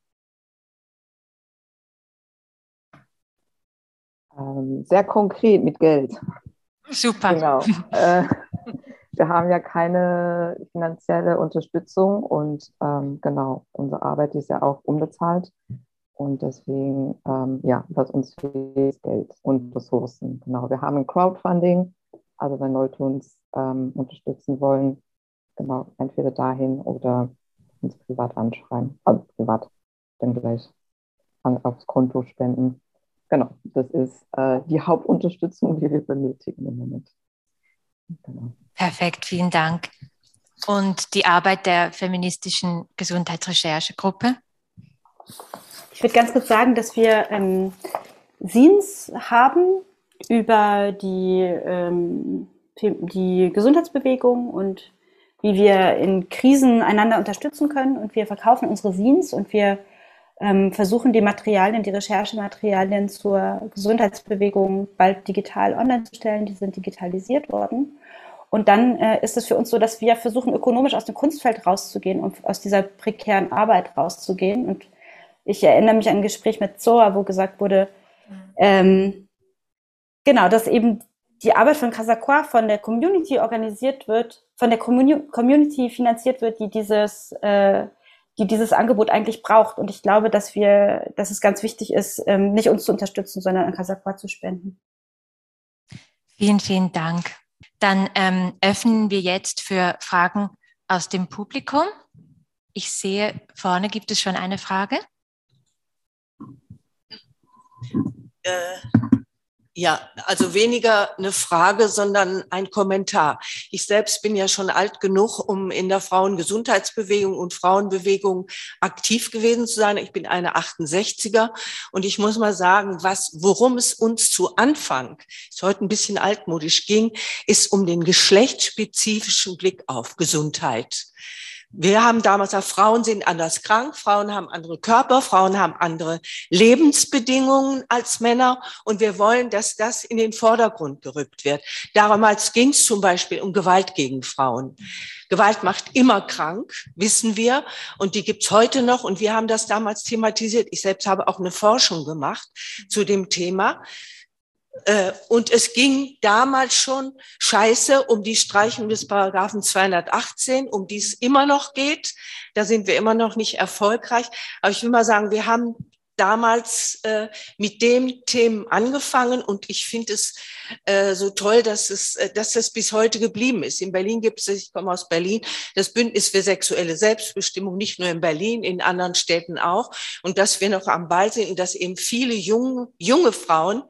Ähm, sehr konkret mit Geld. Super. Genau. *laughs* Äh, wir haben ja keine finanzielle Unterstützung und ähm, genau, unsere Arbeit ist ja auch unbezahlt. Und deswegen, ähm, ja, was uns fehlt, Geld und Ressourcen. Genau, wir haben ein Crowdfunding. Also wenn Leute uns ähm, unterstützen wollen, genau, entweder dahin oder uns privat anschreiben. Also privat, dann gleich an, aufs Konto spenden. Genau, das ist äh, die Hauptunterstützung, die wir benötigen im Moment. Genau. Perfekt, vielen Dank. Und die Arbeit der feministischen Gesundheitsrecherchegruppe? Ich würde ganz kurz sagen, dass wir ähm, SINs haben über die, ähm, die Gesundheitsbewegung und wie wir in Krisen einander unterstützen können. Und wir verkaufen unsere SINs und wir versuchen die Materialien, die Recherchematerialien zur Gesundheitsbewegung bald digital online zu stellen. Die sind digitalisiert worden. Und dann äh, ist es für uns so, dass wir versuchen, ökonomisch aus dem Kunstfeld rauszugehen und aus dieser prekären Arbeit rauszugehen. Und ich erinnere mich an ein Gespräch mit Zoa, wo gesagt wurde, ähm, genau, dass eben die Arbeit von Casaqua von der Community organisiert wird, von der Community finanziert wird, die dieses äh, die dieses Angebot eigentlich braucht. Und ich glaube, dass wir, dass es ganz wichtig ist, ähm, nicht uns zu unterstützen, sondern an Kasakwa zu spenden. Vielen, vielen Dank. Dann ähm, öffnen wir jetzt für Fragen aus dem Publikum. Ich sehe, vorne gibt es schon eine Frage. Äh, ja, also weniger eine Frage, sondern ein Kommentar. Ich selbst bin ja schon alt genug, um in der Frauengesundheitsbewegung und Frauenbewegung aktiv gewesen zu sein. Ich bin eine 68er und ich muss mal sagen, was, worum es uns zu Anfang, ist heute ein bisschen altmodisch ging, ist um den geschlechtsspezifischen Blick auf Gesundheit. Wir haben damals gesagt, Frauen sind anders krank, Frauen haben andere Körper, Frauen haben andere Lebensbedingungen als Männer und wir wollen, dass das in den Vordergrund gerückt wird. Damals ging es zum Beispiel um Gewalt gegen Frauen. Gewalt macht immer krank, wissen wir, und die gibt's heute noch und wir haben das damals thematisiert. Ich selbst habe auch eine Forschung gemacht zu dem Thema. Äh, und es ging damals schon scheiße um die Streichung des Paragraphen 218, um die es immer noch geht. Da sind wir immer noch nicht erfolgreich. Aber ich will mal sagen, wir haben damals äh, mit dem Themen angefangen und ich finde es äh, so toll, dass es, dass das bis heute geblieben ist. In Berlin gibt es, ich komme aus Berlin, das Bündnis für sexuelle Selbstbestimmung, nicht nur in Berlin, in anderen Städten auch. Und dass wir noch am Ball sind und dass eben viele junge, junge Frauen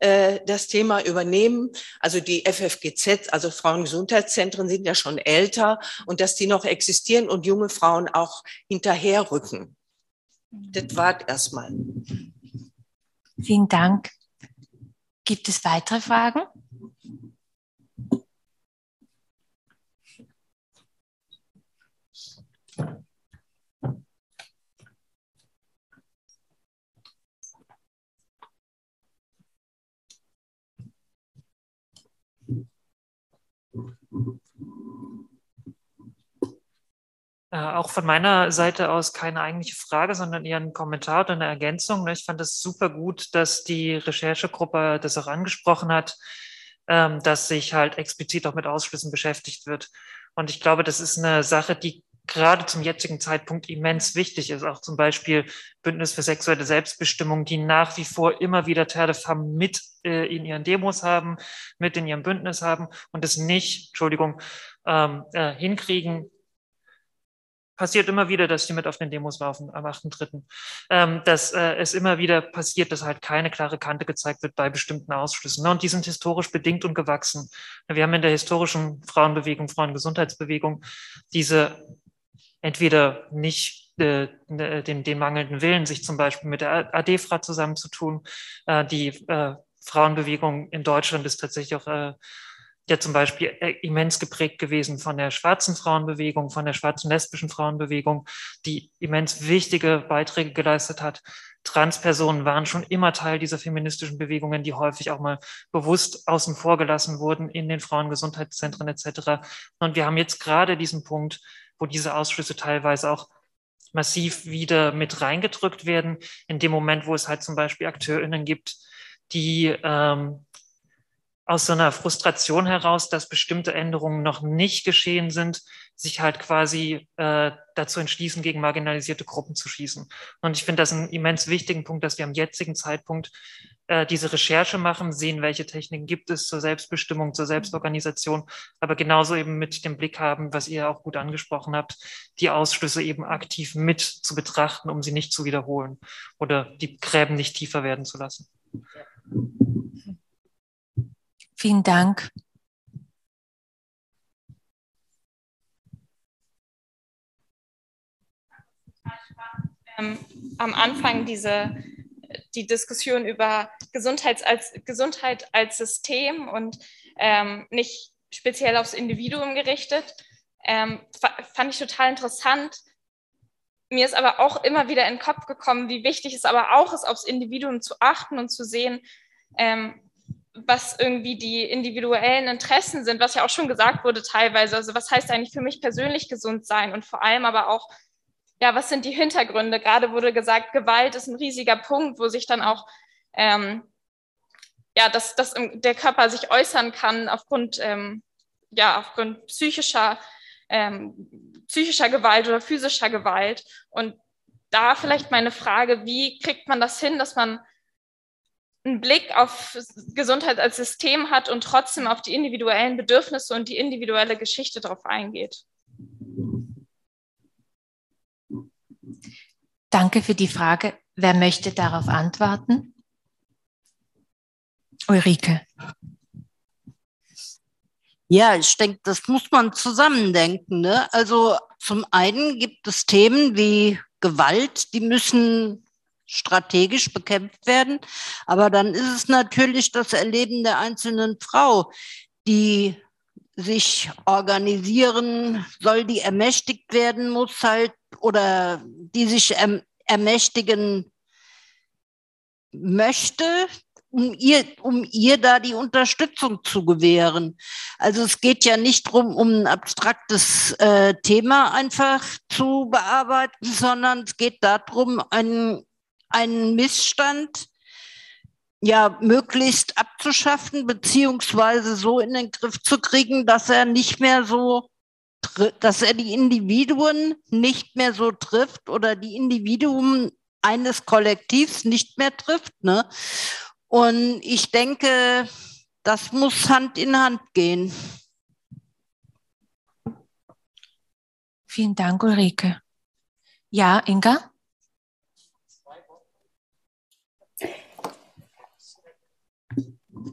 äh, das Thema übernehmen. Also die FFGZ, also Frauengesundheitszentren sind ja schon älter und dass die noch existieren und junge Frauen auch hinterherrücken. Das war erstmal. Vielen Dank. Gibt es weitere Fragen? Äh, auch von meiner Seite aus keine eigentliche Frage, sondern eher ein Kommentar oder eine Ergänzung. Ich fand es super gut, dass die Recherchegruppe das auch angesprochen hat, ähm, dass sich halt explizit auch mit Ausschlüssen beschäftigt wird. Und ich glaube, das ist eine Sache, die gerade zum jetzigen Zeitpunkt immens wichtig ist. Auch zum Beispiel Bündnis für sexuelle Selbstbestimmung, die nach wie vor immer wieder Terre de Femme mit äh, in ihren Demos haben, mit in ihrem Bündnis haben und es nicht, Entschuldigung, ähm, äh, hinkriegen, passiert immer wieder, dass die mit auf den Demos laufen am 8.3. Ähm, dass äh, es immer wieder passiert, dass halt keine klare Kante gezeigt wird bei bestimmten Ausschlüssen. Ne? Und die sind historisch bedingt und gewachsen. Wir haben in der historischen Frauenbewegung, Frauengesundheitsbewegung diese entweder nicht äh, ne, den, den mangelnden Willen, sich zum Beispiel mit der ADFRA zusammenzutun. Äh, die äh, Frauenbewegung in Deutschland ist tatsächlich auch äh, ja zum Beispiel äh, immens geprägt gewesen von der schwarzen Frauenbewegung, von der schwarzen lesbischen Frauenbewegung, die immens wichtige Beiträge geleistet hat. Transpersonen waren schon immer Teil dieser feministischen Bewegungen, die häufig auch mal bewusst außen vor gelassen wurden in den Frauengesundheitszentren etc. Und wir haben jetzt gerade diesen Punkt, wo diese Ausschlüsse teilweise auch massiv wieder mit reingedrückt werden, in dem Moment, wo es halt zum Beispiel AkteurInnen gibt, die ähm, aus so einer Frustration heraus, dass bestimmte Änderungen noch nicht geschehen sind, sich halt quasi äh, dazu entschließen, gegen marginalisierte Gruppen zu schießen. Und ich finde das einen immens wichtigen Punkt, dass wir am jetzigen Zeitpunkt äh, diese Recherche machen, sehen, welche Techniken gibt es zur Selbstbestimmung, zur Selbstorganisation, aber genauso eben mit dem Blick haben, was ihr auch gut angesprochen habt, die Ausschlüsse eben aktiv mit zu betrachten, um sie nicht zu wiederholen oder die Gräben nicht tiefer werden zu lassen. Vielen Dank. Ähm, am Anfang diese die Diskussion über Gesundheit als, Gesundheit als System und ähm, nicht speziell aufs Individuum gerichtet, ähm, fand ich total interessant. Mir ist aber auch immer wieder in den Kopf gekommen, wie wichtig es aber auch ist, aufs Individuum zu achten und zu sehen, ähm, was irgendwie die individuellen Interessen sind, was ja auch schon gesagt wurde teilweise. Also was heißt eigentlich für mich persönlich gesund sein und vor allem aber auch, ja, was sind die Hintergründe? Gerade wurde gesagt, Gewalt ist ein riesiger Punkt, wo sich dann auch, ähm, ja, dass, dass der Körper sich äußern kann aufgrund, ähm, ja, aufgrund psychischer, ähm, psychischer Gewalt oder physischer Gewalt. Und da vielleicht meine Frage, wie kriegt man das hin, dass man einen Blick auf Gesundheit als System hat und trotzdem auf die individuellen Bedürfnisse und die individuelle Geschichte darauf eingeht. Danke für die Frage. Wer möchte darauf antworten? Ulrike. Ja, ich denke, das muss man zusammendenken. Ne? Also zum einen gibt es Themen wie Gewalt, die müssen strategisch bekämpft werden. Aber dann ist es natürlich das Erleben der einzelnen Frau, die sich organisieren soll, die ermächtigt werden muss halt oder die sich erm ermächtigen möchte, um ihr, um ihr da die Unterstützung zu gewähren. Also es geht ja nicht darum, um ein abstraktes äh, Thema einfach zu bearbeiten, *laughs* sondern es geht darum, einen, einen Missstand ja möglichst abzuschaffen, beziehungsweise so in den Griff zu kriegen, dass er nicht mehr so, dass er die Individuen nicht mehr so trifft oder die Individuen eines Kollektivs nicht mehr trifft. Ne? Und ich denke, das muss Hand in Hand gehen. Vielen Dank, Ulrike. Ja, Inga?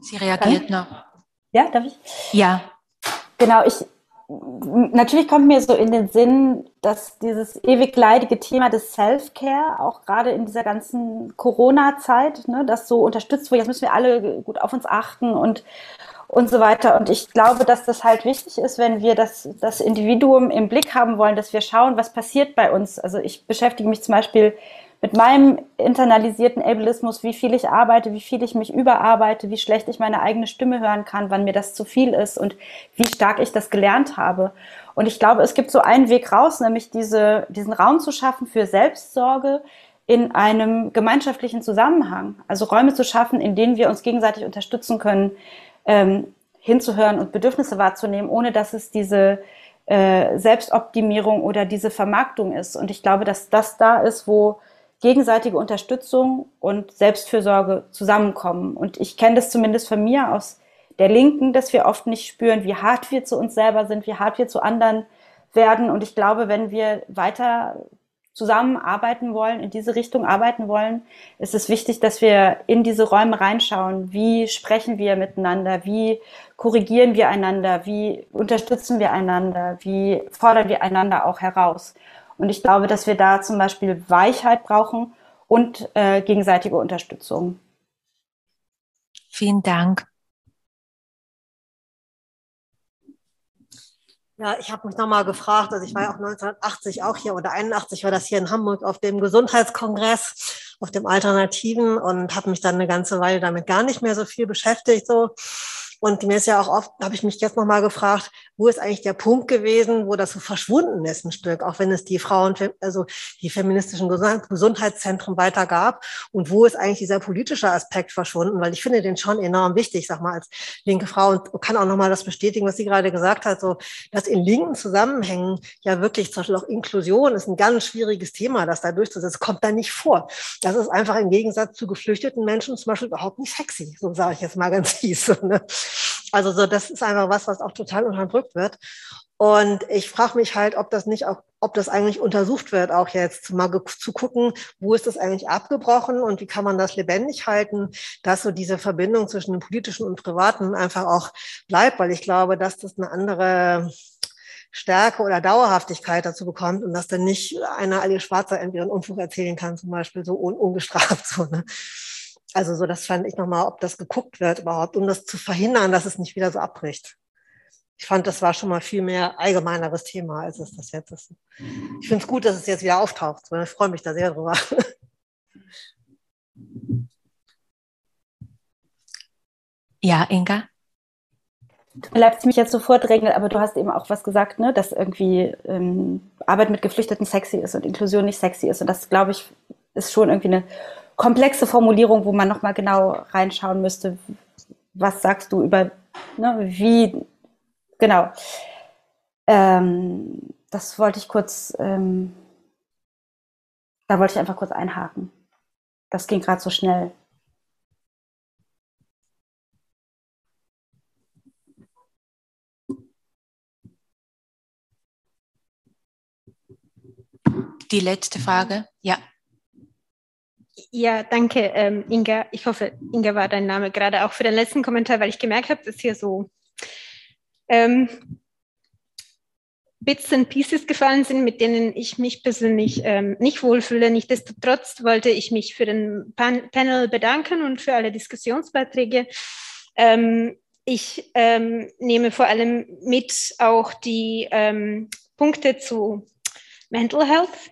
Sie reagiert noch. Ja, darf ich? Ja. Genau, ich natürlich kommt mir so in den Sinn, dass dieses ewig leidige Thema des Self-Care, auch gerade in dieser ganzen Corona-Zeit, ne, das so unterstützt wird, jetzt müssen wir alle gut auf uns achten und, und so weiter. Und ich glaube, dass das halt wichtig ist, wenn wir das, das Individuum im Blick haben wollen, dass wir schauen, was passiert bei uns. Also ich beschäftige mich zum Beispiel mit meinem internalisierten Ableismus, wie viel ich arbeite, wie viel ich mich überarbeite, wie schlecht ich meine eigene Stimme hören kann, wann mir das zu viel ist und wie stark ich das gelernt habe. Und ich glaube, es gibt so einen Weg raus, nämlich diese, diesen Raum zu schaffen für Selbstsorge in einem gemeinschaftlichen Zusammenhang. Also Räume zu schaffen, in denen wir uns gegenseitig unterstützen können, ähm, hinzuhören und Bedürfnisse wahrzunehmen, ohne dass es diese äh, Selbstoptimierung oder diese Vermarktung ist. Und ich glaube, dass das da ist, wo gegenseitige Unterstützung und Selbstfürsorge zusammenkommen. Und ich kenne das zumindest von mir aus der Linken, dass wir oft nicht spüren, wie hart wir zu uns selber sind, wie hart wir zu anderen werden. Und ich glaube, wenn wir weiter zusammenarbeiten wollen, in diese Richtung arbeiten wollen, ist es wichtig, dass wir in diese Räume reinschauen. Wie sprechen wir miteinander? Wie korrigieren wir einander? Wie unterstützen wir einander? Wie fordern wir einander auch heraus? Und ich glaube, dass wir da zum Beispiel Weichheit brauchen und äh, gegenseitige Unterstützung. Vielen Dank. Ja, ich habe mich nochmal gefragt, also ich war ja auch 1980 auch hier oder 81 war das hier in Hamburg auf dem Gesundheitskongress, auf dem Alternativen und habe mich dann eine ganze Weile damit gar nicht mehr so viel beschäftigt. So. Und mir ist ja auch oft, habe ich mich jetzt nochmal gefragt, wo ist eigentlich der Punkt gewesen, wo das so verschwunden ist ein Stück, auch wenn es die Frauen, also die feministischen Gesundheitszentren weiter gab. Und wo ist eigentlich dieser politische Aspekt verschwunden? Weil ich finde den schon enorm wichtig, sag mal, als linke Frau und kann auch nochmal das bestätigen, was sie gerade gesagt hat, so, dass in linken Zusammenhängen ja wirklich zum Beispiel auch Inklusion ist ein ganz schwieriges Thema, das da durchzusetzen, kommt da nicht vor. Das ist einfach im Gegensatz zu geflüchteten Menschen zum Beispiel überhaupt nicht sexy, so sage ich jetzt mal ganz *laughs* fies. So, ne? Also so, das ist einfach was, was auch total unterdrückt wird. Und ich frage mich halt, ob das nicht auch, ob das eigentlich untersucht wird, auch jetzt mal zu gucken, wo ist das eigentlich abgebrochen und wie kann man das lebendig halten, dass so diese Verbindung zwischen dem politischen und privaten einfach auch bleibt, weil ich glaube, dass das eine andere Stärke oder Dauerhaftigkeit dazu bekommt und dass dann nicht einer alle Schwarzer entweder einen Unfug erzählen kann, zum Beispiel so un ungestraft. *laughs* So, ne? Also so, das fand ich nochmal, ob das geguckt wird überhaupt, um das zu verhindern, dass es nicht wieder so abbricht. Ich fand, das war schon mal viel mehr allgemeineres Thema, als es das jetzt ist. Ich finde es gut, dass es jetzt wieder auftaucht. Ich freue mich da sehr drüber. *laughs* Ja, Inga? Tut mir leid, dass ich mich jetzt so vordränge, aber du hast eben auch was gesagt, ne, dass irgendwie ähm, Arbeit mit Geflüchteten sexy ist und Inklusion nicht sexy ist. Und das, glaube ich, ist schon irgendwie eine komplexe Formulierung, wo man nochmal genau reinschauen müsste. Was sagst du über, ne, wie, genau. Ähm, das wollte ich kurz, ähm, da wollte ich einfach kurz einhaken. Das ging gerade so schnell. Die letzte Frage, ja. Ja, danke, ähm, Inga. Ich hoffe, Inga war dein Name gerade auch für den letzten Kommentar, weil ich gemerkt habe, dass hier so ähm, Bits and Pieces gefallen sind, mit denen ich mich persönlich ähm, nicht wohlfühle. Nichtsdestotrotz wollte ich mich für den Pan Panel bedanken und für alle Diskussionsbeiträge. Ähm, ich ähm, nehme vor allem mit auch die ähm, Punkte zu Mental Health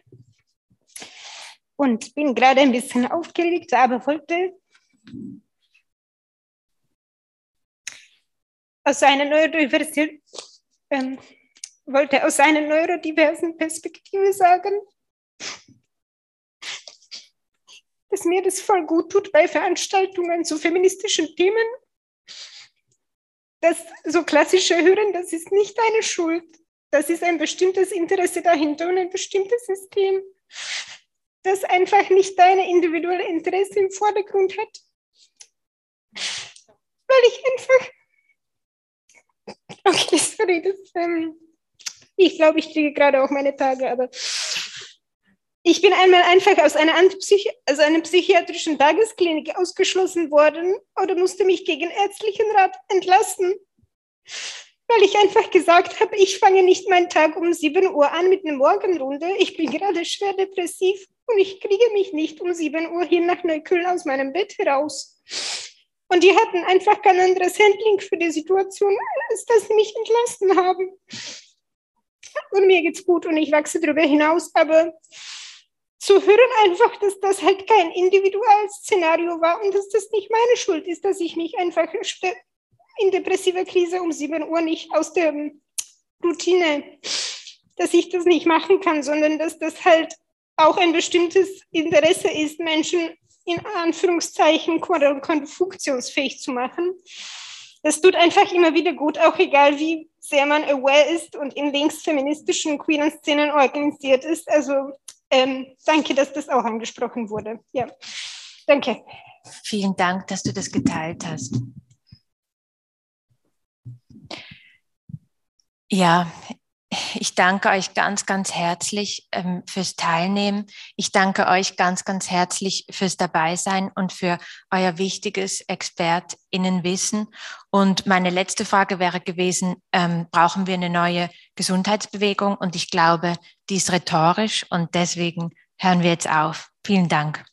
und bin gerade ein bisschen aufgeregt, aber wollte aus einer neurodiversen, ähm, wollte aus einer neurodiversen Perspektive sagen, dass mir das voll gut tut bei Veranstaltungen zu feministischen Themen. Das so klassische Hören, das ist nicht deine Schuld. Das ist ein bestimmtes Interesse dahinter und ein bestimmtes System das einfach nicht deine individuelle Interesse im Vordergrund hat. Weil ich einfach. *laughs* Okay, sorry, das, ähm, ich glaube, ich kriege gerade auch meine Tage, aber ich bin einmal einfach aus einer, also einer psychiatrischen Tagesklinik ausgeschlossen worden oder musste mich gegen ärztlichen Rat entlassen, weil ich einfach gesagt habe, ich fange nicht meinen Tag um 7 Uhr an mit einer Morgenrunde. Ich bin gerade schwer depressiv und ich kriege mich nicht um 7 Uhr hier nach Neukölln aus meinem Bett heraus. Und die hatten einfach kein anderes Handling für die Situation, als dass sie mich entlassen haben. Und mir geht's gut und ich wachse darüber hinaus, aber zu hören einfach, dass das halt kein individuelles Szenario war und dass das nicht meine Schuld ist, dass ich mich einfach in depressiver Krise um 7 Uhr nicht aus der Routine, dass ich das nicht machen kann, sondern dass das halt auch ein bestimmtes Interesse ist, Menschen in Anführungszeichen funktionsfähig zu machen. Das tut einfach immer wieder gut, auch egal wie sehr man aware ist und in linksfeministischen queeren Szenen organisiert ist. Also ähm, danke, dass das auch angesprochen wurde. Ja, danke. Vielen Dank, dass du das geteilt hast. Ja, ich danke euch ganz, ganz herzlich ähm, fürs Teilnehmen. Ich danke euch ganz, ganz herzlich fürs Dabeisein und für euer wichtiges ExpertInnenwissen. Und meine letzte Frage wäre gewesen, ähm, brauchen wir eine neue Gesundheitsbewegung? Und ich glaube, die ist rhetorisch und deswegen hören wir jetzt auf. Vielen Dank.